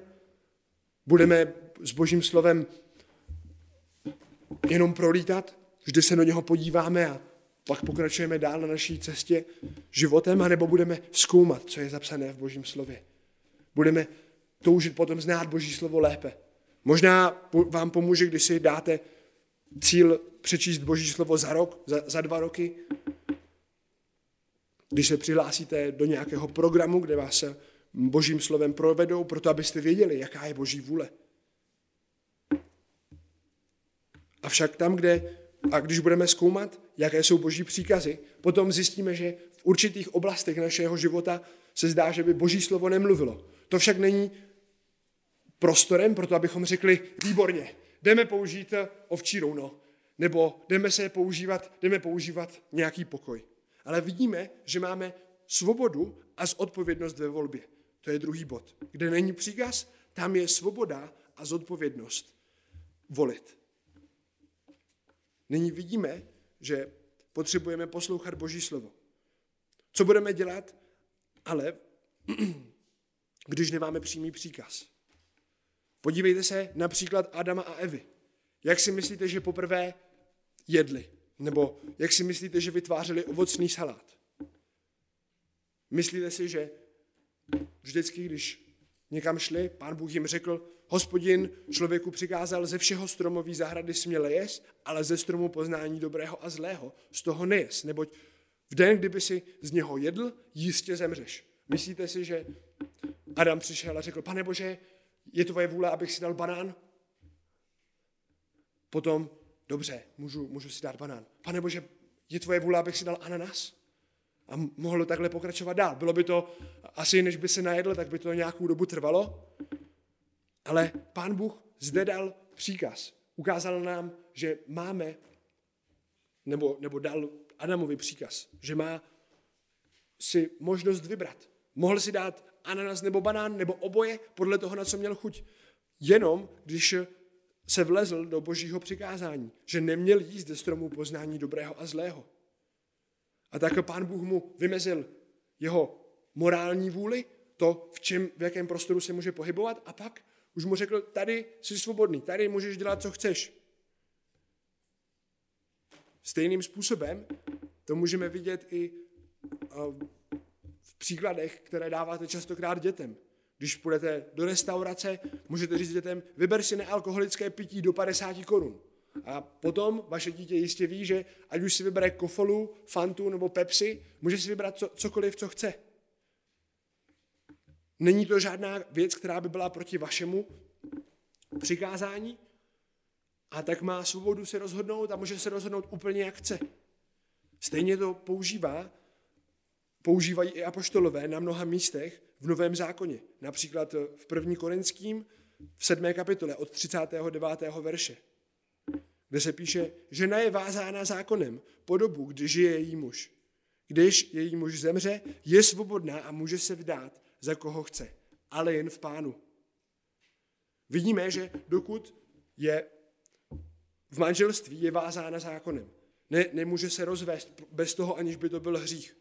budeme s božím slovem jenom prolítat, vždy se do něho podíváme a pak pokračujeme dál na naší cestě životem, anebo budeme zkoumat, co je zapsané v Božím slově. Budeme toužit potom znát Boží slovo lépe. Možná vám pomůže, když si dáte cíl přečíst Boží slovo za rok, za, za dva roky, když se přihlásíte do nějakého programu, kde vás se Božím slovem provedou, proto abyste věděli, jaká je Boží vůle. Avšak tam, kde a když budeme zkoumat, jaké jsou boží příkazy, potom zjistíme, že v určitých oblastech našeho života se zdá, že by boží slovo nemluvilo. To však není prostorem pro to, abychom řekli, výborně, jdeme použít ovčí rouno, nebo jdeme se používat, jdeme používat nějaký pokoj. Ale vidíme, že máme svobodu a zodpovědnost ve volbě. To je druhý bod. Kde není příkaz, tam je svoboda a zodpovědnost volit. Nyní vidíme, že potřebujeme poslouchat Boží slovo. Co budeme dělat, ale když nemáme přímý příkaz? Podívejte se například Adama a Evy. Jak si myslíte, že poprvé jedli? Nebo jak si myslíte, že vytvářeli ovocný salát? Myslíte si, že vždycky, když někam šli, pán Bůh jim řekl, hospodin člověku přikázal ze všeho stromový zahrady směle jes, ale ze stromu poznání dobrého a zlého z toho nejes, neboť v den, kdyby si z něho jedl, jistě zemřeš. Myslíte si, že Adam přišel a řekl, pane Bože, je tvoje vůle, abych si dal banán? Potom, dobře, můžu, můžu si dát banán. Pane Bože, je tvoje vůle, abych si dal ananas? A mohlo takhle pokračovat dál. Bylo by to, asi než by se najedl, tak by to nějakou dobu trvalo. Ale pán Bůh zde dal příkaz. Ukázal nám, že máme, nebo, nebo dal Adamovi příkaz, že má si možnost vybrat. Mohl si dát ananas nebo banán, nebo oboje, podle toho, na co měl chuť. Jenom, když se vlezl do božího přikázání, že neměl jíst ze stromu poznání dobrého a zlého. A tak pán Bůh mu vymezil jeho morální vůli, to, v, čem, v jakém prostoru se může pohybovat, a pak už mu řekl, tady jsi svobodný, tady můžeš dělat, co chceš. Stejným způsobem to můžeme vidět i v příkladech, které dáváte častokrát dětem. Když půjdete do restaurace, můžete říct dětem, vyber si nealkoholické pití do 50 korun. A potom vaše dítě jistě ví, že ať už si vybere kofolu, fantu nebo pepsi, může si vybrat co, cokoliv, co chce. Není to žádná věc, která by byla proti vašemu přikázání, a tak má svobodu se rozhodnout a může se rozhodnout úplně jak chce. Stejně to používá, používají i apoštolové na mnoha místech v Novém zákoně. Například v 1. Korinským v 7. kapitole od 39. verše kde se píše, žena je vázána zákonem po dobu, kdy žije její muž. Když její muž zemře, je svobodná a může se vdát za koho chce, ale jen v pánu. Vidíme, že dokud je v manželství, je vázána zákonem. Ne, nemůže se rozvést bez toho, aniž by to byl hřích.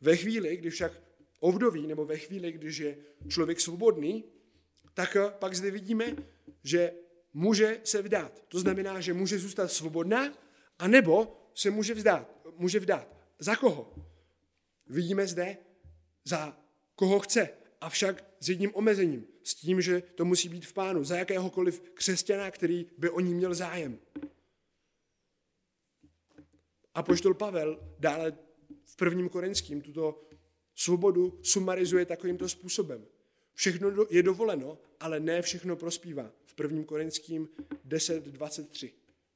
Ve chvíli, když však ovdoví, nebo ve chvíli, když je člověk svobodný, tak pak zde vidíme, že může se vdát. To znamená, že může zůstat svobodná, anebo se může vzdát. Může vdát. Za koho? Vidíme zde, za koho chce, avšak s jedním omezením, s tím, že to musí být v pánu, za jakéhokoliv křesťana, který by o ní měl zájem. A poštol Pavel dále v prvním korinským tuto svobodu sumarizuje takovýmto způsobem. Všechno je dovoleno, ale ne všechno prospívá. V 1. Korinským 10.23.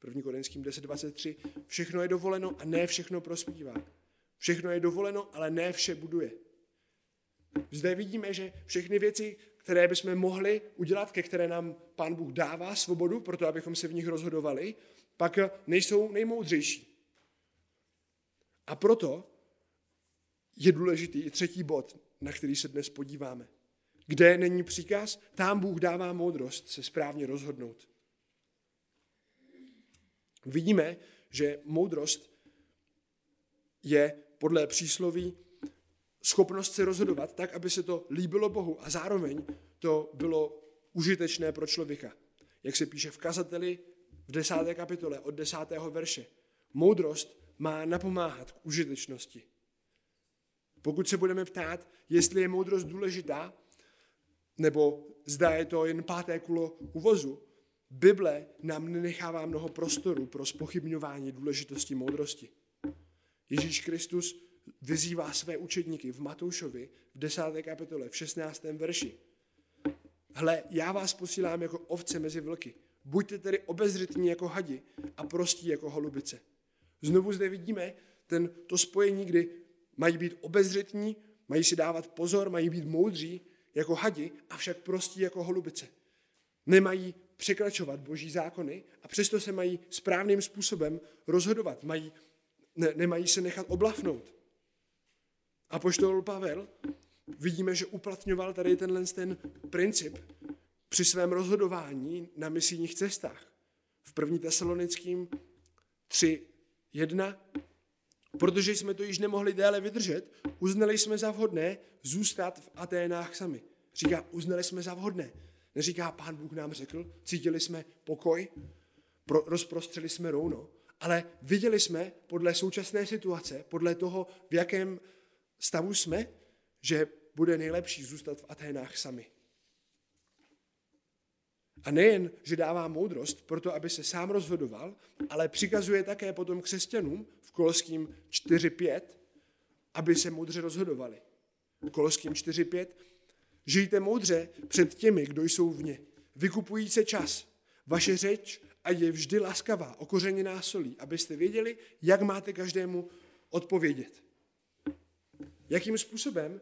1. Korinským 10.23. Všechno je dovoleno a ne všechno prospívá. Všechno je dovoleno, ale ne vše buduje. Zde vidíme, že všechny věci, které bychom mohli udělat, ke které nám Pán Bůh dává svobodu, proto abychom se v nich rozhodovali, pak nejsou nejmoudřejší. A proto je důležitý i třetí bod, na který se dnes podíváme. Kde není příkaz, tam Bůh dává moudrost se správně rozhodnout. Vidíme, že moudrost je podle přísloví schopnost se rozhodovat tak, aby se to líbilo Bohu a zároveň to bylo užitečné pro člověka. Jak se píše v kazateli v desáté kapitole od desátého verše. Moudrost má napomáhat k užitečnosti. Pokud se budeme ptát, jestli je moudrost důležitá, nebo zda je to jen páté kulo uvozu, Bible nám nenechává mnoho prostoru pro spochybňování důležitosti moudrosti. Ježíš Kristus vyzývá své učedníky v Matoušovi v 10. kapitole, v 16. verši. Hle, já vás posílám jako ovce mezi vlky. Buďte tedy obezřetní jako hadi a prostí jako holubice. Znovu zde vidíme ten, to spojení, kdy mají být obezřetní, mají si dávat pozor, mají být moudří, jako hadi, avšak prostí jako holubice. Nemají překračovat boží zákony a přesto se mají správným způsobem rozhodovat. Mají, ne, nemají se nechat oblafnout. A poštol Pavel vidíme, že uplatňoval tady tenhle ten princip při svém rozhodování na misijních cestách. V první tesalonickým 3.1 Protože jsme to již nemohli déle vydržet, uznali jsme za vhodné zůstat v Aténách sami. Říká, uznali jsme za vhodné. Neříká, pán Bůh nám řekl, cítili jsme pokoj, pro, rozprostřeli jsme rouno, ale viděli jsme podle současné situace, podle toho, v jakém stavu jsme, že bude nejlepší zůstat v Aténách sami. A nejen, že dává moudrost proto, aby se sám rozhodoval, ale přikazuje také potom křesťanům v Koloským 4.5, aby se moudře rozhodovali. Koloským 4.5 Žijte moudře před těmi, kdo jsou vně. Vykupují se čas. Vaše řeč a je vždy laskavá, okořeněná solí, abyste věděli, jak máte každému odpovědět. Jakým způsobem,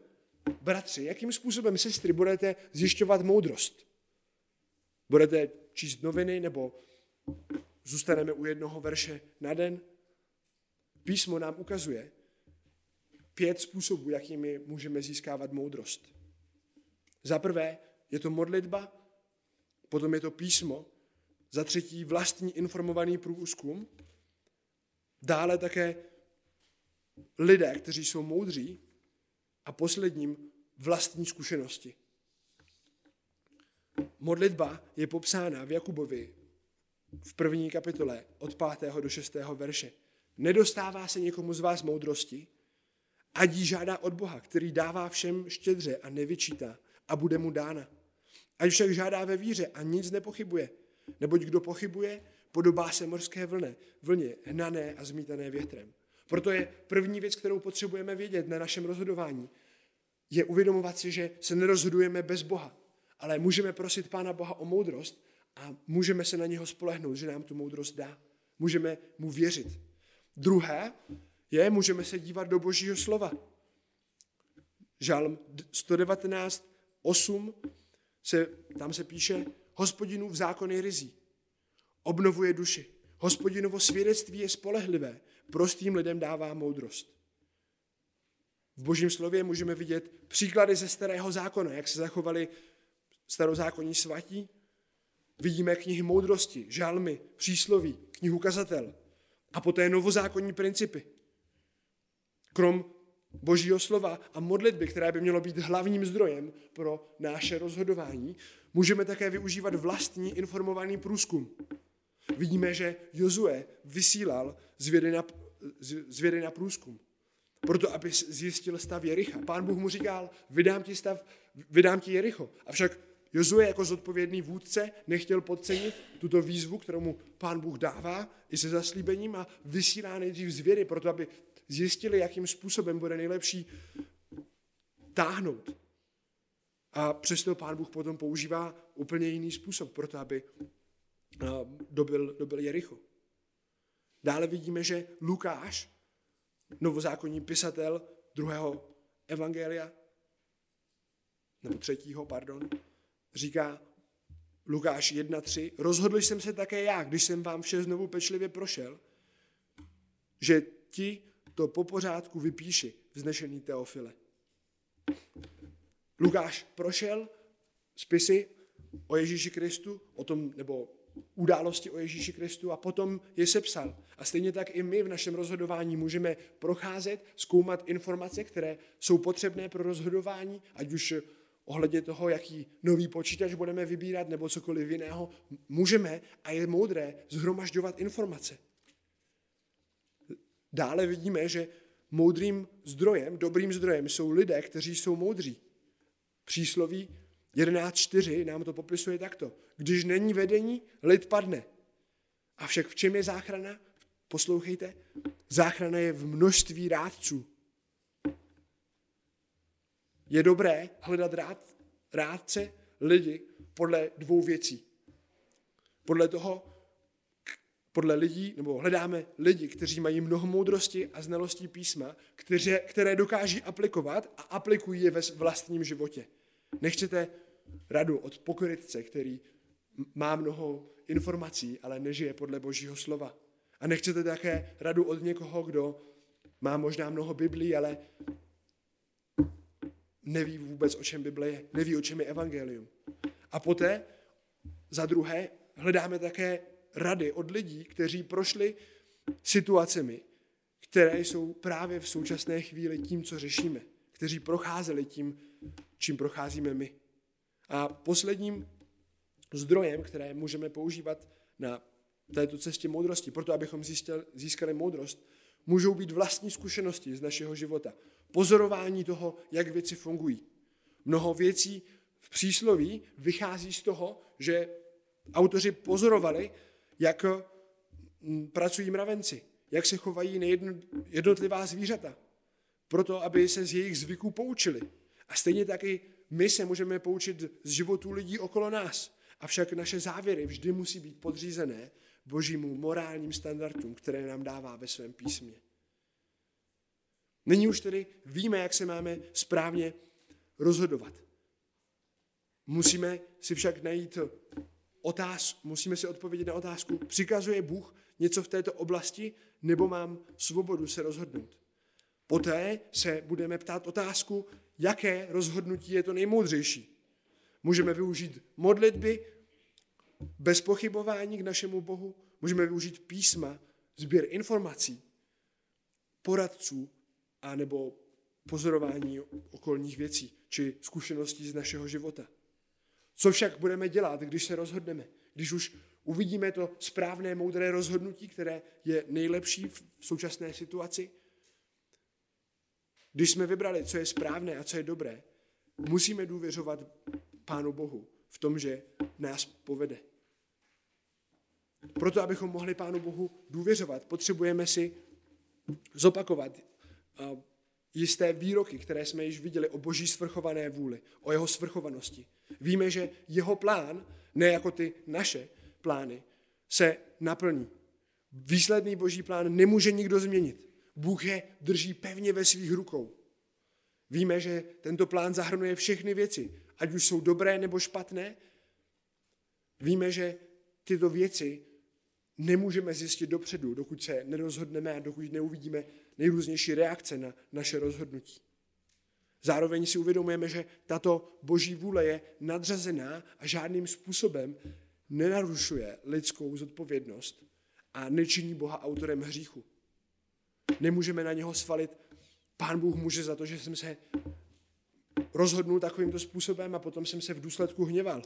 bratři, jakým způsobem, sestry, budete zjišťovat moudrost? Budete číst noviny nebo zůstaneme u jednoho verše na den? Písmo nám ukazuje pět způsobů, jakými můžeme získávat moudrost. Za prvé je to modlitba, potom je to písmo, za třetí vlastní informovaný průzkum, dále také lidé, kteří jsou moudří a posledním vlastní zkušenosti. Modlitba je popsána v Jakubovi v první kapitole od 5. do 6. verše. Nedostává se někomu z vás moudrosti, ať ji žádá od Boha, který dává všem štědře a nevyčítá a bude mu dána. Ať však žádá ve víře a nic nepochybuje, neboť kdo pochybuje, podobá se morské vlně, vlně, hnané a zmítané větrem. Proto je první věc, kterou potřebujeme vědět na našem rozhodování, je uvědomovat si, že se nerozhodujeme bez Boha, ale můžeme prosit Pána Boha o moudrost a můžeme se na něho spolehnout, že nám tu moudrost dá. Můžeme mu věřit. Druhé je, můžeme se dívat do Božího slova. Žalm 119, 8, se, tam se píše, hospodinu v zákony rizí, obnovuje duši. Hospodinovo svědectví je spolehlivé, prostým lidem dává moudrost. V božím slově můžeme vidět příklady ze starého zákona, jak se zachovali starozákonní svatí. Vidíme knihy moudrosti, žalmy, přísloví, knihu kazatel a poté novozákonní principy. Krom božího slova a modlitby, které by mělo být hlavním zdrojem pro naše rozhodování, můžeme také využívat vlastní informovaný průzkum. Vidíme, že Jozue vysílal zvědy na, zvědy na průzkum. Proto, aby zjistil stav Jericha. Pán Bůh mu říkal, vydám ti, stav, vydám ti Jericho. Avšak Jozue jako zodpovědný vůdce nechtěl podcenit tuto výzvu, kterou mu pán Bůh dává i se zaslíbením a vysílá nejdřív zvědy, proto aby zjistili, jakým způsobem bude nejlepší táhnout. A přesto pán Bůh potom používá úplně jiný způsob pro to, aby dobil, dobil Jericho. Dále vidíme, že Lukáš, novozákonní pisatel druhého evangelia, nebo třetího, pardon, říká Lukáš 1.3, rozhodl jsem se také já, když jsem vám vše znovu pečlivě prošel, že ti to po pořádku vypíši, vznešený Teofile. Lukáš prošel spisy o Ježíši Kristu, o tom, nebo události o Ježíši Kristu a potom je sepsal. A stejně tak i my v našem rozhodování můžeme procházet, zkoumat informace, které jsou potřebné pro rozhodování, ať už ohledně toho, jaký nový počítač budeme vybírat nebo cokoliv jiného. Můžeme a je moudré zhromažďovat informace. Dále vidíme, že moudrým zdrojem, dobrým zdrojem jsou lidé, kteří jsou moudří. Přísloví 11.4 nám to popisuje takto. Když není vedení, lid padne. Avšak v čem je záchrana? Poslouchejte. Záchrana je v množství rádců. Je dobré hledat rád, rádce lidi podle dvou věcí. Podle toho, podle lidí, nebo hledáme lidi, kteří mají mnoho moudrosti a znalostí písma, které, které dokáží aplikovat a aplikují je ve vlastním životě. Nechcete radu od pokrytce, který má mnoho informací, ale nežije podle Božího slova. A nechcete také radu od někoho, kdo má možná mnoho Biblí, ale neví vůbec, o čem Bible je, neví, o čem je evangelium. A poté, za druhé, hledáme také rady od lidí, kteří prošli situacemi, které jsou právě v současné chvíli tím, co řešíme, kteří procházeli tím, čím procházíme my. A posledním zdrojem, které můžeme používat na této cestě moudrosti, proto abychom získali moudrost, můžou být vlastní zkušenosti z našeho života. pozorování toho, jak věci fungují. Mnoho věcí v přísloví vychází z toho, že autoři pozorovali, jak mm, pracují mravenci, jak se chovají jednotlivá zvířata, proto aby se z jejich zvyků poučili. A stejně taky my se můžeme poučit z životů lidí okolo nás. Avšak naše závěry vždy musí být podřízené božímu morálním standardům, které nám dává ve svém písmě. Nyní už tedy víme, jak se máme správně rozhodovat. Musíme si však najít otázku, musíme si odpovědět na otázku, přikazuje Bůh něco v této oblasti, nebo mám svobodu se rozhodnout. Poté se budeme ptát otázku, jaké rozhodnutí je to nejmoudřejší. Můžeme využít modlitby bez pochybování k našemu Bohu, můžeme využít písma, sběr informací, poradců a nebo pozorování okolních věcí či zkušeností z našeho života. Co však budeme dělat, když se rozhodneme? Když už uvidíme to správné, moudré rozhodnutí, které je nejlepší v současné situaci? Když jsme vybrali, co je správné a co je dobré, musíme důvěřovat Pánu Bohu v tom, že nás povede. Proto, abychom mohli Pánu Bohu důvěřovat, potřebujeme si zopakovat jisté výroky, které jsme již viděli o boží svrchované vůli, o jeho svrchovanosti. Víme, že jeho plán, ne jako ty naše plány, se naplní. Výsledný boží plán nemůže nikdo změnit. Bůh je drží pevně ve svých rukou. Víme, že tento plán zahrnuje všechny věci, ať už jsou dobré nebo špatné. Víme, že tyto věci nemůžeme zjistit dopředu, dokud se nerozhodneme a dokud neuvidíme nejrůznější reakce na naše rozhodnutí. Zároveň si uvědomujeme, že tato boží vůle je nadřazená a žádným způsobem nenarušuje lidskou zodpovědnost a nečiní Boha autorem hříchu. Nemůžeme na něho svalit, pán Bůh může za to, že jsem se rozhodnul takovýmto způsobem a potom jsem se v důsledku hněval.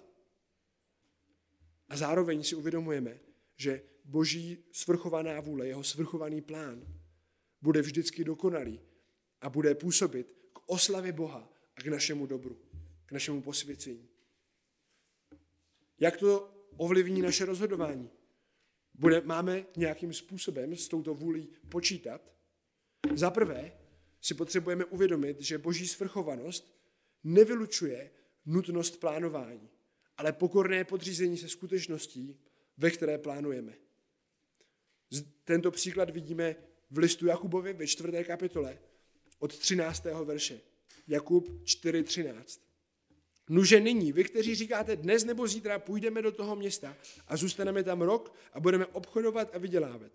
A zároveň si uvědomujeme, že boží svrchovaná vůle, jeho svrchovaný plán bude vždycky dokonalý a bude působit k oslavě Boha a k našemu dobru, k našemu posvěcení. Jak to ovlivní naše rozhodování? Bude, máme nějakým způsobem s touto vůlí počítat? Za prvé si potřebujeme uvědomit, že boží svrchovanost nevylučuje nutnost plánování, ale pokorné podřízení se skutečností, ve které plánujeme. Tento příklad vidíme v listu Jakubovi ve čtvrté kapitole od 13. verše. Jakub 4.13. Nuže nyní, vy, kteří říkáte dnes nebo zítra půjdeme do toho města a zůstaneme tam rok a budeme obchodovat a vydělávat.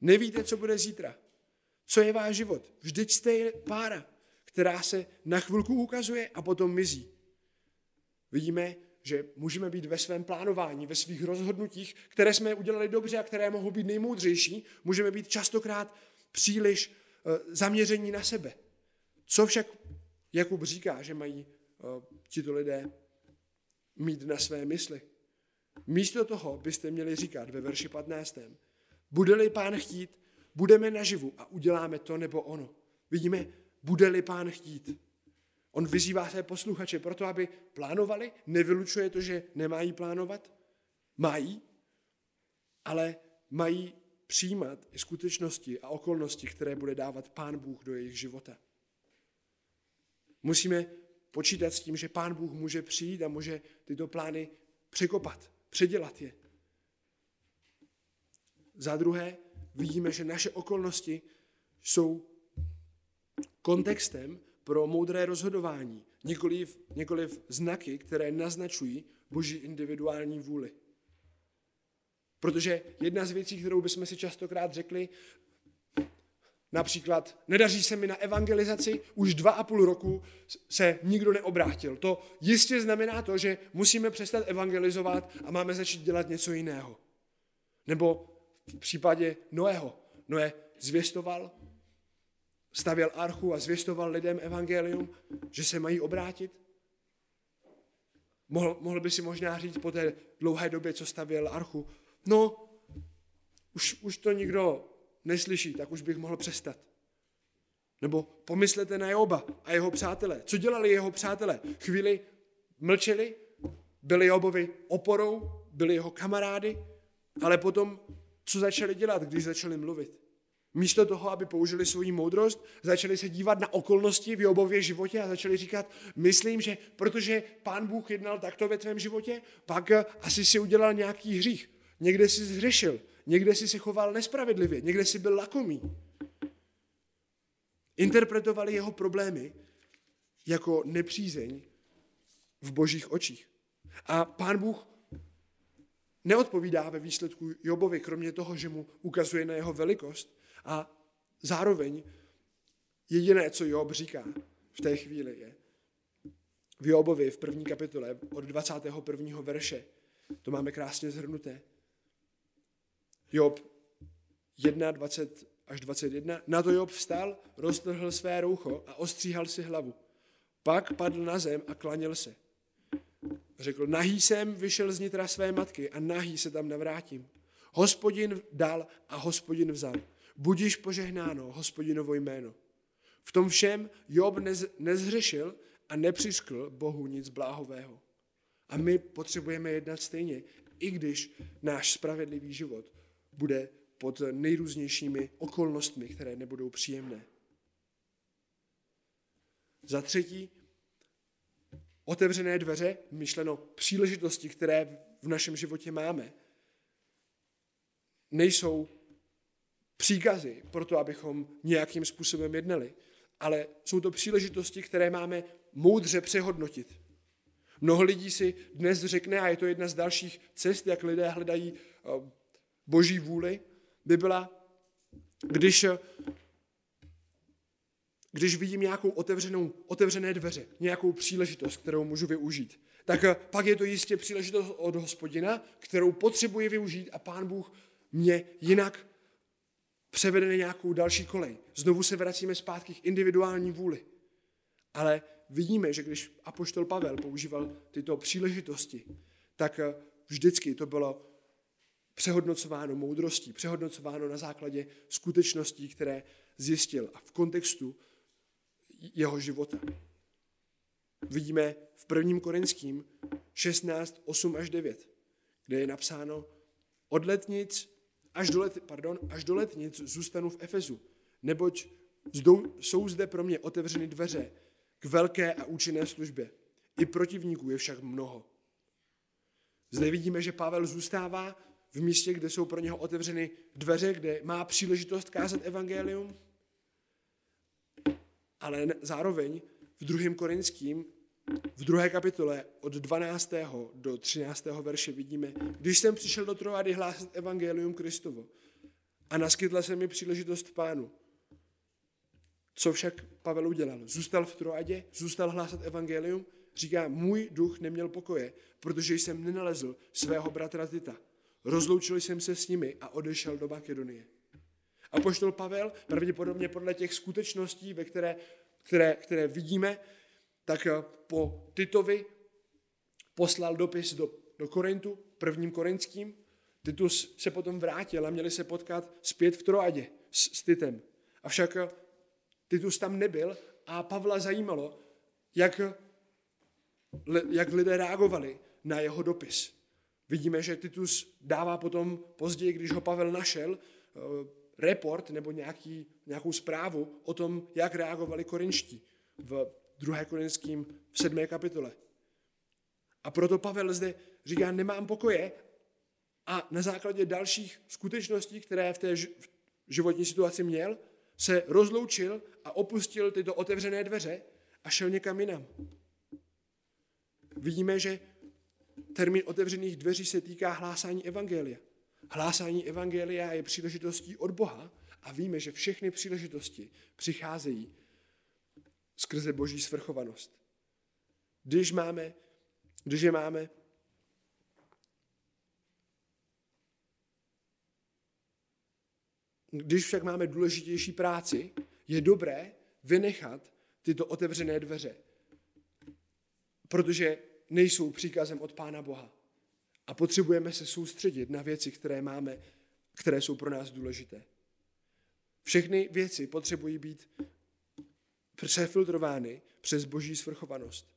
Nevíte, co bude zítra. Co je váš život? Vždyť jste pára, která se na chvilku ukazuje a potom mizí. Vidíme, že můžeme být ve svém plánování, ve svých rozhodnutích, které jsme udělali dobře a které mohou být nejmoudřejší, můžeme být častokrát příliš eh, zaměření na sebe. Co však Jakub říká, že mají eh, tito lidé mít na své mysli? Místo toho byste měli říkat ve verši 15. Bude-li pán chtít, budeme naživu a uděláme to nebo ono. Vidíme, bude-li pán chtít. On vyzývá své posluchače proto, aby plánovali, nevylučuje to, že nemají plánovat. Mají, ale mají přijímat i skutečnosti a okolnosti, které bude dávat Pán Bůh do jejich života. Musíme počítat s tím, že Pán Bůh může přijít a může tyto plány překopat, předělat je. Za druhé, vidíme, že naše okolnosti jsou kontextem pro moudré rozhodování, nikoliv, nikoliv znaky, které naznačují boží individuální vůli. Protože jedna z věcí, kterou bychom si častokrát řekli, například, nedaří se mi na evangelizaci, už dva a půl roku se nikdo neobrátil. To jistě znamená to, že musíme přestat evangelizovat a máme začít dělat něco jiného. Nebo v případě Noého. Noé zvěstoval, stavěl archu a zvěstoval lidem evangelium, že se mají obrátit? Mohl, mohl by si možná říct po té dlouhé době, co stavěl archu, no, už, už to nikdo neslyší, tak už bych mohl přestat. Nebo pomyslete na Joba a jeho přátele. Co dělali jeho přátelé? Chvíli mlčeli, byli Jobovi oporou, byli jeho kamarády, ale potom, co začali dělat, když začali mluvit? Místo toho, aby použili svoji moudrost, začali se dívat na okolnosti v Jobově životě a začali říkat, myslím, že protože pán Bůh jednal takto ve tvém životě, pak asi si udělal nějaký hřích. Někde si zřešil, někde si se choval nespravedlivě, někde si byl lakomý. Interpretovali jeho problémy jako nepřízeň v božích očích. A pán Bůh neodpovídá ve výsledku Jobovi, kromě toho, že mu ukazuje na jeho velikost. A zároveň jediné, co Job říká v té chvíli, je v Jobovi v první kapitole od 21. verše. To máme krásně zhrnuté. Job 1, 20 až 21. Na to Job vstal, roztrhl své roucho a ostříhal si hlavu. Pak padl na zem a klanil se. Řekl, nahý jsem vyšel z nitra své matky a nahý se tam navrátím. Hospodin dal a hospodin vzal. Budíš požehnáno, hospodinovo jméno. V tom všem Job nez, nezhřešil a nepřiskl Bohu nic bláhového. A my potřebujeme jednat stejně, i když náš spravedlivý život bude pod nejrůznějšími okolnostmi, které nebudou příjemné. Za třetí, otevřené dveře, myšleno příležitosti, které v našem životě máme, nejsou příkazy pro to, abychom nějakým způsobem jednali, ale jsou to příležitosti, které máme moudře přehodnotit. Mnoho lidí si dnes řekne, a je to jedna z dalších cest, jak lidé hledají eh, boží vůli, by byla, když, když vidím nějakou otevřenou, otevřené dveře, nějakou příležitost, kterou můžu využít, tak pak je to jistě příležitost od hospodina, kterou potřebuji využít a pán Bůh mě jinak převede na nějakou další kolej. Znovu se vracíme zpátky k individuální vůli. Ale vidíme, že když apoštol Pavel používal tyto příležitosti, tak vždycky to bylo přehodnocováno moudrostí, přehodnocováno na základě skutečností, které zjistil a v kontextu jeho života. Vidíme v prvním Korinským 16, 8 až 9, kde je napsáno od letnic až do, let, pardon, až do letnic zůstanu v Efezu, neboť zdou, jsou zde pro mě otevřeny dveře k velké a účinné službě. I protivníků je však mnoho. Zde vidíme, že Pavel zůstává v místě, kde jsou pro něho otevřeny dveře, kde má příležitost kázat evangelium, ale zároveň v druhém korinským, v druhé kapitole od 12. do 13. verše vidíme, když jsem přišel do Troady hlásat evangelium Kristovo a naskytla se mi příležitost pánu, co však Pavel udělal? Zůstal v Troadě, zůstal hlásat evangelium, říká, můj duch neměl pokoje, protože jsem nenalezl svého bratra Tita. Rozloučil jsem se s nimi a odešel do Makedonie. A poštol Pavel, pravděpodobně podle těch skutečností, ve které, které, které vidíme, tak eh, po Titovi poslal dopis do, do Korintu, prvním korinským. Titus se potom vrátil a měli se potkat zpět v Troadě s, s Titem. Avšak eh, Titus tam nebyl a Pavla zajímalo, jak, jak lidé reagovali na jeho dopis. Vidíme, že Titus dává potom později, když ho Pavel našel, eh, report nebo nějaký, nějakou zprávu o tom, jak reagovali korinští v 2. korinským v 7. kapitole. A proto Pavel zde říká, nemám pokoje a na základě dalších skutečností, které v té životní situaci měl, se rozloučil a opustil tyto otevřené dveře a šel někam jinam. Vidíme, že termín otevřených dveří se týká hlásání evangelia. Hlásání evangelia je příležitostí od Boha a víme, že všechny příležitosti přicházejí skrze boží svrchovanost. Když máme, když je máme Když však máme důležitější práci, je dobré vynechat tyto otevřené dveře, protože nejsou příkazem od Pána Boha. A potřebujeme se soustředit na věci, které máme, které jsou pro nás důležité. Všechny věci potřebují být přefiltrovány přes boží svrchovanost.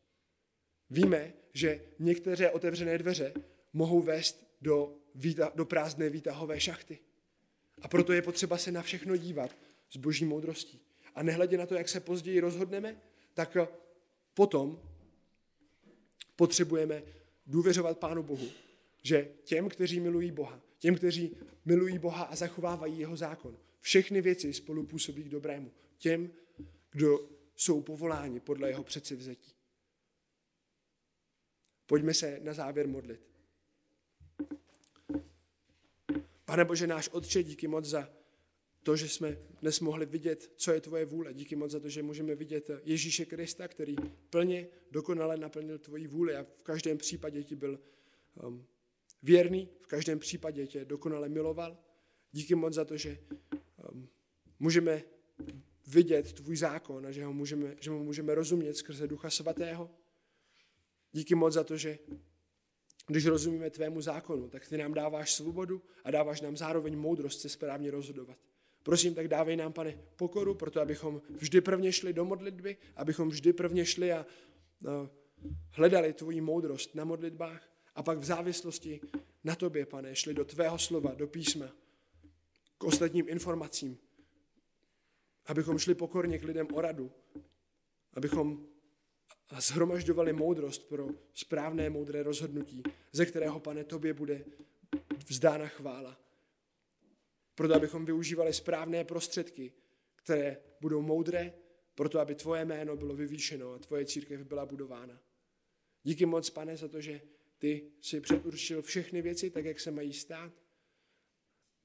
Víme, že některé otevřené dveře mohou vést do, výta, do prázdné výtahové šachty. A proto je potřeba se na všechno dívat s boží moudrostí. A nehledě na to, jak se později rozhodneme, tak potom potřebujeme důvěřovat Pánu Bohu, že těm, kteří milují Boha, těm, kteří milují Boha a zachovávají jeho zákon, všechny věci spolu působí k dobrému. Těm, kdo jsou povoláni podle jeho předsevzetí. Pojďme se na závěr modlit. Pane Bože, náš Otče, díky moc za to, že jsme dnes mohli vidět, co je tvoje vůle. Díky moc za to, že můžeme vidět Ježíše Krista, který plně dokonale naplnil tvoji vůli a v každém případě ti byl um, věrný, v každém případě tě dokonale miloval. Díky moc za to, že um, můžeme vidět tvůj zákon a že ho můžeme, že ho můžeme rozumět skrze Ducha Svatého. Díky moc za to, že když rozumíme tvému zákonu, tak ty nám dáváš svobodu a dáváš nám zároveň moudrost se správně rozhodovat. Prosím, tak dávej nám, pane, pokoru, proto abychom vždy prvně šli do modlitby, abychom vždy prvně šli a no, hledali tvoji moudrost na modlitbách a pak v závislosti na tobě, pane, šli do tvého slova, do písma, k ostatním informacím, abychom šli pokorně k lidem o radu, abychom zhromažďovali moudrost pro správné moudré rozhodnutí, ze kterého, pane, tobě bude vzdána chvála. Proto, abychom využívali správné prostředky, které budou moudré, proto, aby tvoje jméno bylo vyvýšeno a tvoje církev byla budována. Díky moc, pane, za to, že ty si předurčil všechny věci tak, jak se mají stát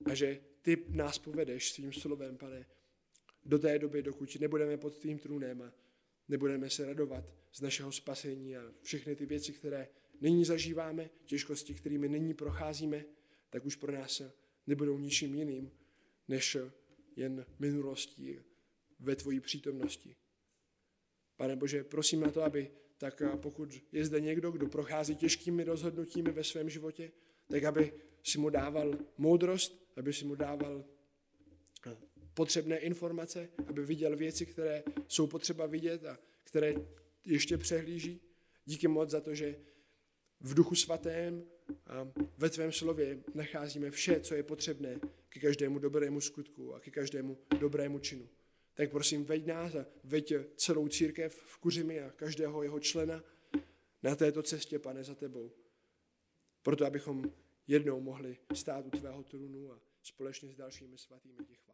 a že ty nás povedeš svým slovem, pane, do té doby, dokud nebudeme pod tvým trůnem a nebudeme se radovat z našeho spasení a všechny ty věci, které nyní zažíváme, těžkosti, kterými nyní procházíme, tak už pro nás nebudou ničím jiným, než jen minulostí ve tvojí přítomnosti. Pane Bože, prosím na to, aby tak pokud je zde někdo, kdo prochází těžkými rozhodnutími ve svém životě, tak aby si mu dával moudrost, aby si mu dával potřebné informace, aby viděl věci, které jsou potřeba vidět a které ještě přehlíží. Díky moc za to, že v duchu svatém a ve tvém slově nacházíme vše, co je potřebné ke každému dobrému skutku a ke každému dobrému činu. Tak prosím, veď nás a veď celou církev v Kuřimi a každého jeho člena na této cestě, pane, za tebou. Proto, abychom jednou mohli stát u tvého trůnu a společně s dalšími svatými tě chválit.